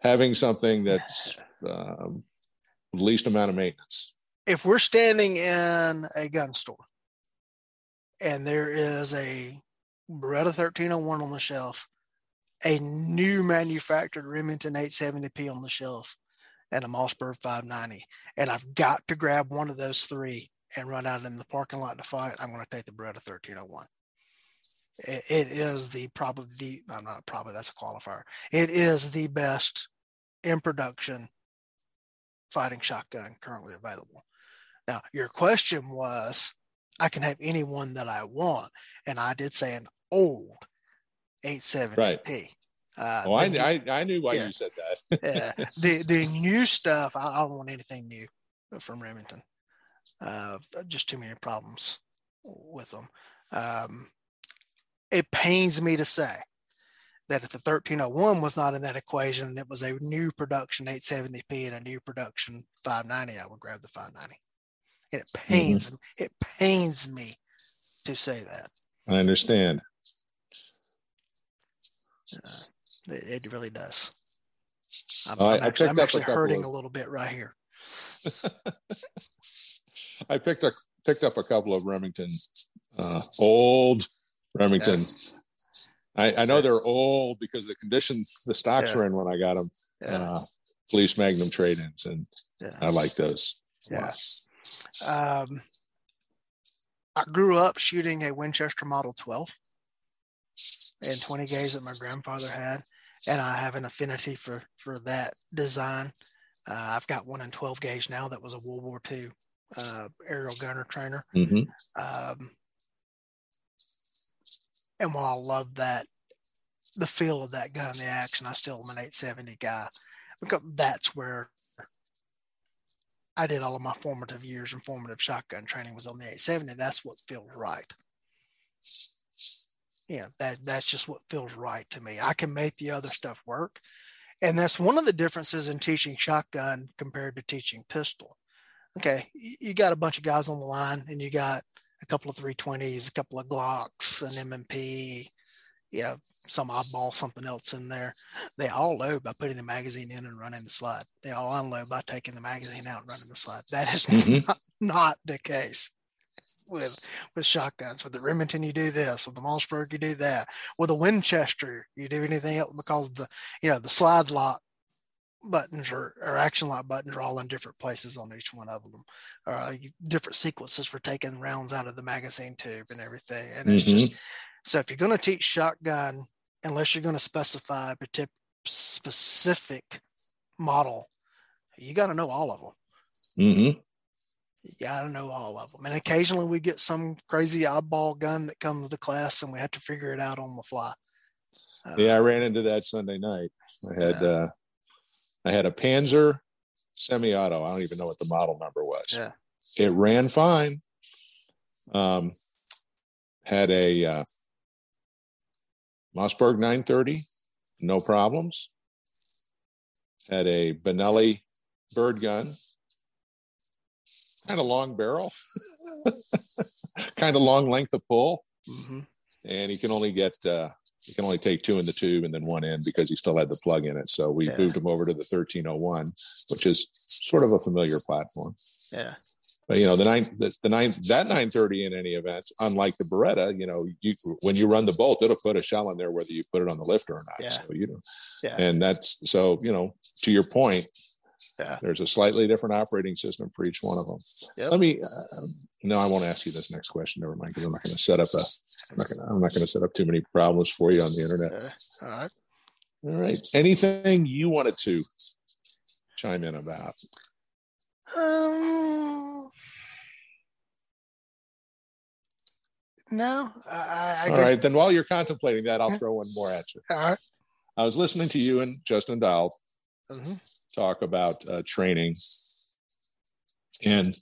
having something that's um, least amount of maintenance. If we're standing in a gun store and there is a Beretta 1301 on the shelf, a new manufactured Remington 870P on the shelf, and a Mossberg 590, and I've got to grab one of those three and run out in the parking lot to fight, I'm going to take the Beretta 1301. It, it is the probably the I'm not probably that's a qualifier. It is the best in production fighting shotgun currently available. Now, your question was, I can have any one that I want, and I did say an old 870p. Right. Uh, oh, I, I, I knew why yeah, you said that. yeah, the the new stuff, I, I, don't want anything new from Remington. Uh, just too many problems with them. Um, it pains me to say that if the 1301 was not in that equation, and it was a new production 870p and a new production 590, I would grab the 590. And it pains mm-hmm. it pains me to say that. I understand. Uh, it, it, really does. I'm, I'm actually, I'm actually hurting of... a little bit right here. I picked up picked up a couple of Remington, uh, old Remington yeah. I, I know they're old because the conditions the stocks yeah. were in when I got them. Yeah. Uh, police Magnum trade-ins, and yeah. I like those. Yeah. Um, I grew up shooting a Winchester Model 12 and 20 gauge that my grandfather had, and I have an affinity for for that design. Uh, I've got one in 12 gauge now that was a World War II uh, aerial gunner trainer. Mm-hmm. Um, and while I love that, the feel of that gun in the action, I still am an 870 guy because that's where I did all of my formative years and formative shotgun training was on the 870. That's what feels right. Yeah, that that's just what feels right to me. I can make the other stuff work. and that's one of the differences in teaching shotgun compared to teaching pistol. Okay, you got a bunch of guys on the line, and you got a couple of 320s, a couple of Glocks, an M&P, you know, some oddball, something else in there. They all load by putting the magazine in and running the slide. They all unload by taking the magazine out and running the slide. That is mm-hmm. not, not the case with with shotguns. With the Remington, you do this. With the Mossberg, you do that. With a Winchester, you do anything else because the you know the slide lock buttons or, or action lock buttons are all in different places on each one of them. Uh, different sequences for taking rounds out of the magazine tube and everything. And it's mm-hmm. just so if you're going to teach shotgun, unless you're going to specify a specific model, you got to know all of them. Mm-hmm. You got to know all of them. And occasionally we get some crazy oddball gun that comes to class and we have to figure it out on the fly. Uh, yeah, I ran into that Sunday night. I had yeah. uh, I had a Panzer semi-auto. I don't even know what the model number was. Yeah. It ran fine. Um, had a uh, Mossberg 930, no problems. Had a Benelli bird gun, kind of long barrel, kind of long length of pull, mm-hmm. and he can only get uh, he can only take two in the tube and then one in because he still had the plug in it. So we yeah. moved him over to the 1301, which is sort of a familiar platform. Yeah. But you know the nine the, the nine that 930 in any event, unlike the Beretta, you know you when you run the bolt, it'll put a shell in there whether you put it on the lifter or not. Yeah. So you know, yeah. and that's so you know to your point, yeah. there's a slightly different operating system for each one of them. Yep. Let me. Uh, no, I won't ask you this next question. Never mind, because I'm not going to set up a. I'm not going. I'm not going to set up too many problems for you on the internet. All right. All right. Anything you wanted to chime in about? Um, No, I, I All guess... right, then while you're contemplating that, I'll throw one more at you. All right. I was listening to you and Justin Dyal mm-hmm. talk about uh, training, and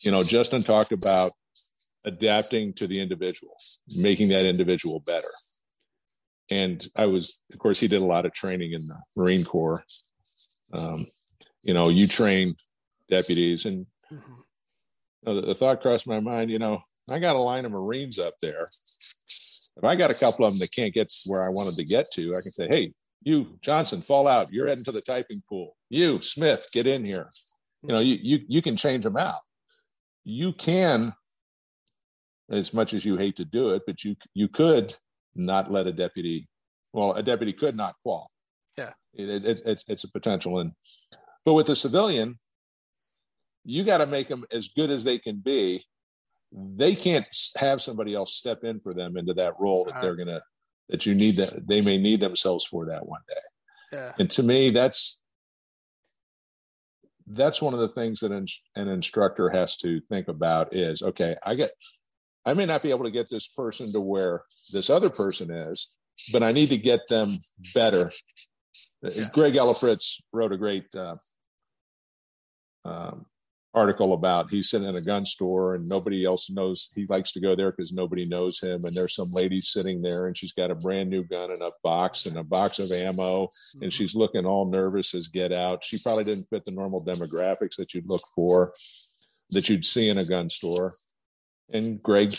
you know, Justin talked about adapting to the individual, making that individual better. And I was, of course, he did a lot of training in the Marine Corps. Um, you know, you train deputies, and mm-hmm. you know, the, the thought crossed my mind. You know, I got a line of Marines up there. If I got a couple of them that can't get where I wanted to get to, I can say, hey, you, Johnson, fall out. You're heading to the typing pool. You, Smith, get in here. You know, you, you, you can change them out. You can, as much as you hate to do it, but you, you could not let a deputy, well, a deputy could not qual. Yeah. It, it, it's, it's a potential. And, but with a civilian, you got to make them as good as they can be they can't have somebody else step in for them into that role that they're gonna that you need that they may need themselves for that one day. Yeah. And to me, that's that's one of the things that an, an instructor has to think about is okay, I get I may not be able to get this person to where this other person is, but I need to get them better. Yeah. Greg Ellifritz wrote a great uh, um, article about he's sitting in a gun store and nobody else knows he likes to go there because nobody knows him. And there's some lady sitting there and she's got a brand new gun and a box and a box of ammo. And mm-hmm. she's looking all nervous as get out. She probably didn't fit the normal demographics that you'd look for that you'd see in a gun store. And greg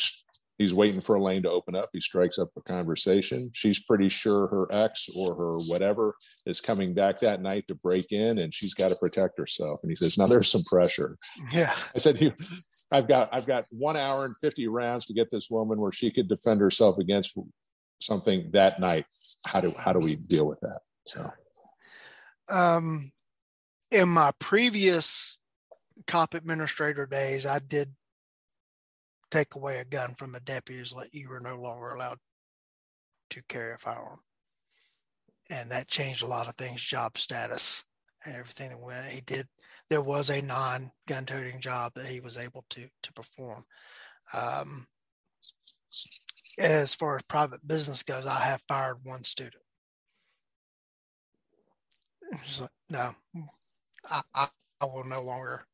he's waiting for a lane to open up. He strikes up a conversation. She's pretty sure her ex or her whatever is coming back that night to break in, and she's got to protect herself. And he says, "Now there's some pressure." Yeah, I said, "You, "I've got I've got one hour and fifty rounds to get this woman where she could defend herself against something that night. How do how do we deal with that?" So, um, in my previous cop administrator days, I did take away a gun from a deputy that you were no longer allowed to carry a firearm. And that changed a lot of things, job status and everything that went. He did, there was a non gun toting job that he was able to, to perform. Um, as far as private business goes, I have fired one student. Like, no, I, I, I will no longer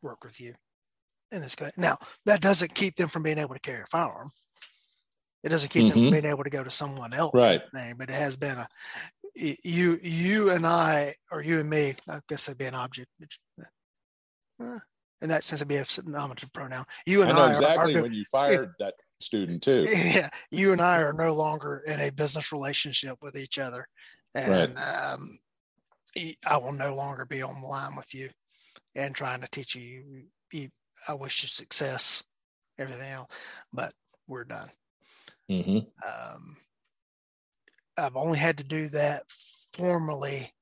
work with you in this case. Now, that doesn't keep them from being able to carry a firearm. It doesn't keep mm-hmm. them from being able to go to someone else. Right. Thing, but it has been a, you you and I or you and me, I guess that'd be an object. Uh, in that sense, it'd be a nominative pronoun. You and I, know I exactly are, are, when you fired that student too. Yeah, you and I are no longer in a business relationship with each other, and right. um, I will no longer be on the line with you and trying to teach you. you, you I wish you success, everything else, but we're done. Mm-hmm. Um, I've only had to do that formally.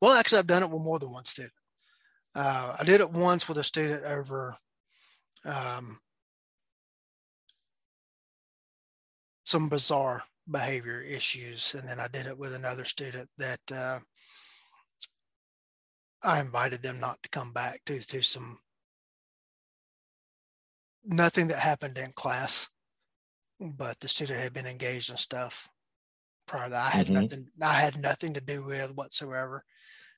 Well, actually, I've done it with more than one student. Uh, I did it once with a student over um, some bizarre behavior issues, and then I did it with another student that uh, I invited them not to come back to some nothing that happened in class, but the student had been engaged in stuff prior that. I had mm-hmm. nothing I had nothing to do with whatsoever.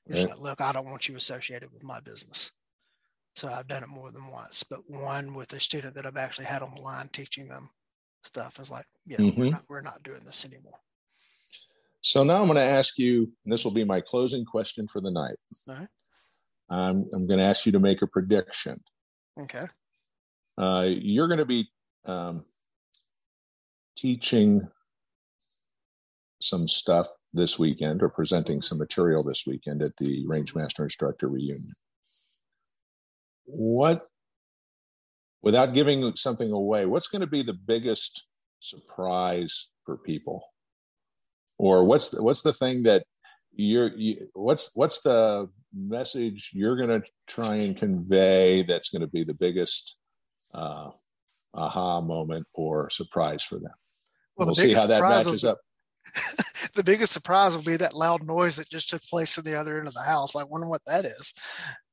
Right. Like, look, I don't want you associated with my business. So I've done it more than once, but one with a student that I've actually had on the line teaching them stuff is like, yeah, mm-hmm. we're, not, we're not doing this anymore. So now I'm going to ask you, and this will be my closing question for the night. All right. I'm, I'm going to ask you to make a prediction. Okay. Uh, you're going to be um, teaching some stuff this weekend or presenting some material this weekend at the Rangemaster Instructor reunion. What, without giving something away, what's going to be the biggest surprise for people? Or what's the, what's the thing that you're you, what's what's the message you're going to try and convey that's going to be the biggest uh, aha moment or surprise for them well, we'll see how that matches will, up the biggest surprise will be that loud noise that just took place at the other end of the house. I wonder what that is.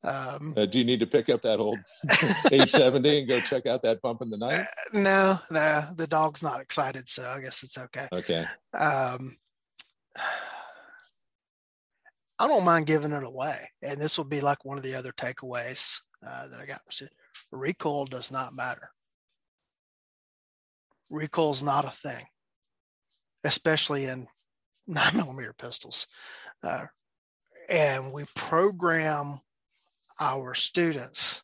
Um, uh, do you need to pick up that old 870 and go check out that bump in the night? Uh, no, no, the dog's not excited, so I guess it's okay. Okay. Um, I don't mind giving it away, and this will be like one of the other takeaways uh, that I got. Recoil does not matter. Recoil is not a thing especially in nine millimeter pistols. Uh, and we program our students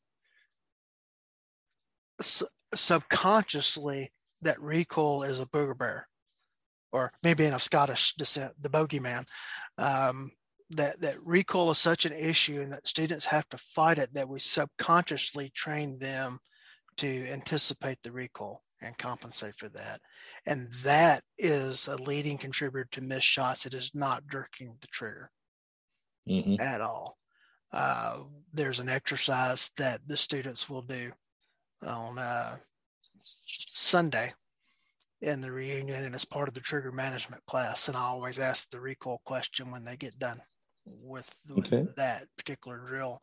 su- subconsciously that recoil is a booger bear, or maybe in of Scottish descent, the bogeyman. Um, that that recoil is such an issue, and that students have to fight it. That we subconsciously train them to anticipate the recall and compensate for that. And that is a leading contributor to missed shots. It is not jerking the trigger mm-hmm. at all. Uh, there's an exercise that the students will do on uh, Sunday in the reunion, and it's part of the trigger management class. And I always ask the recall question when they get done with, okay. with that particular drill.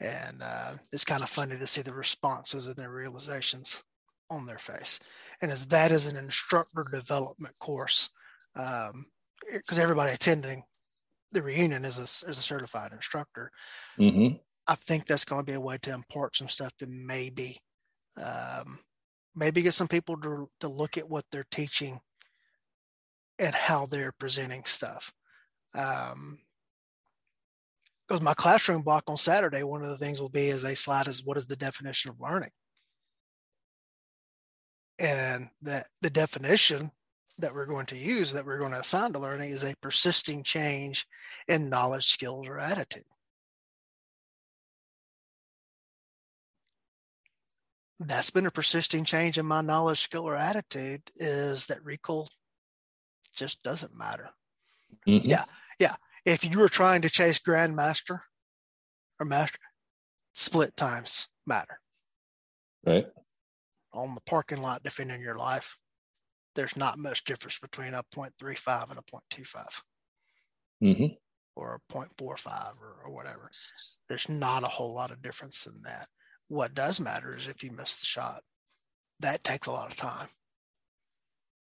And uh, it's kind of funny to see the responses and their realizations on their face. And as that is an instructor development course, because um, everybody attending the reunion is a, is a certified instructor. Mm-hmm. I think that's going to be a way to impart some stuff that maybe, um, maybe get some people to, to look at what they're teaching and how they're presenting stuff. Um, because my classroom block on Saturday, one of the things will be as a slide is what is the definition of learning? And that the definition that we're going to use, that we're going to assign to learning, is a persisting change in knowledge, skills, or attitude. That's been a persisting change in my knowledge, skill, or attitude is that recoil just doesn't matter. Mm-hmm. Yeah. Yeah. If you were trying to chase grandmaster or master, split times matter. Right on the parking lot defending your life, there's not much difference between a 0.35 and a 0.25 mm-hmm. or a 0.45 or, or whatever. There's not a whole lot of difference in that. What does matter is if you miss the shot. That takes a lot of time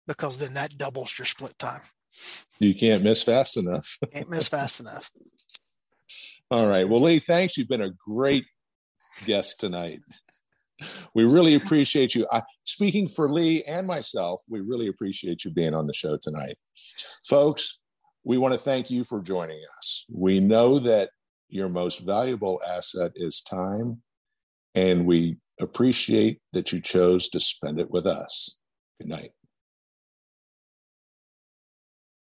because then that doubles your split time. You can't miss fast enough. can't miss fast enough. All right. Well, Lee, thanks. You've been a great guest tonight we really appreciate you. I, speaking for Lee and myself, we really appreciate you being on the show tonight. Folks, we want to thank you for joining us. We know that your most valuable asset is time, and we appreciate that you chose to spend it with us. Good night.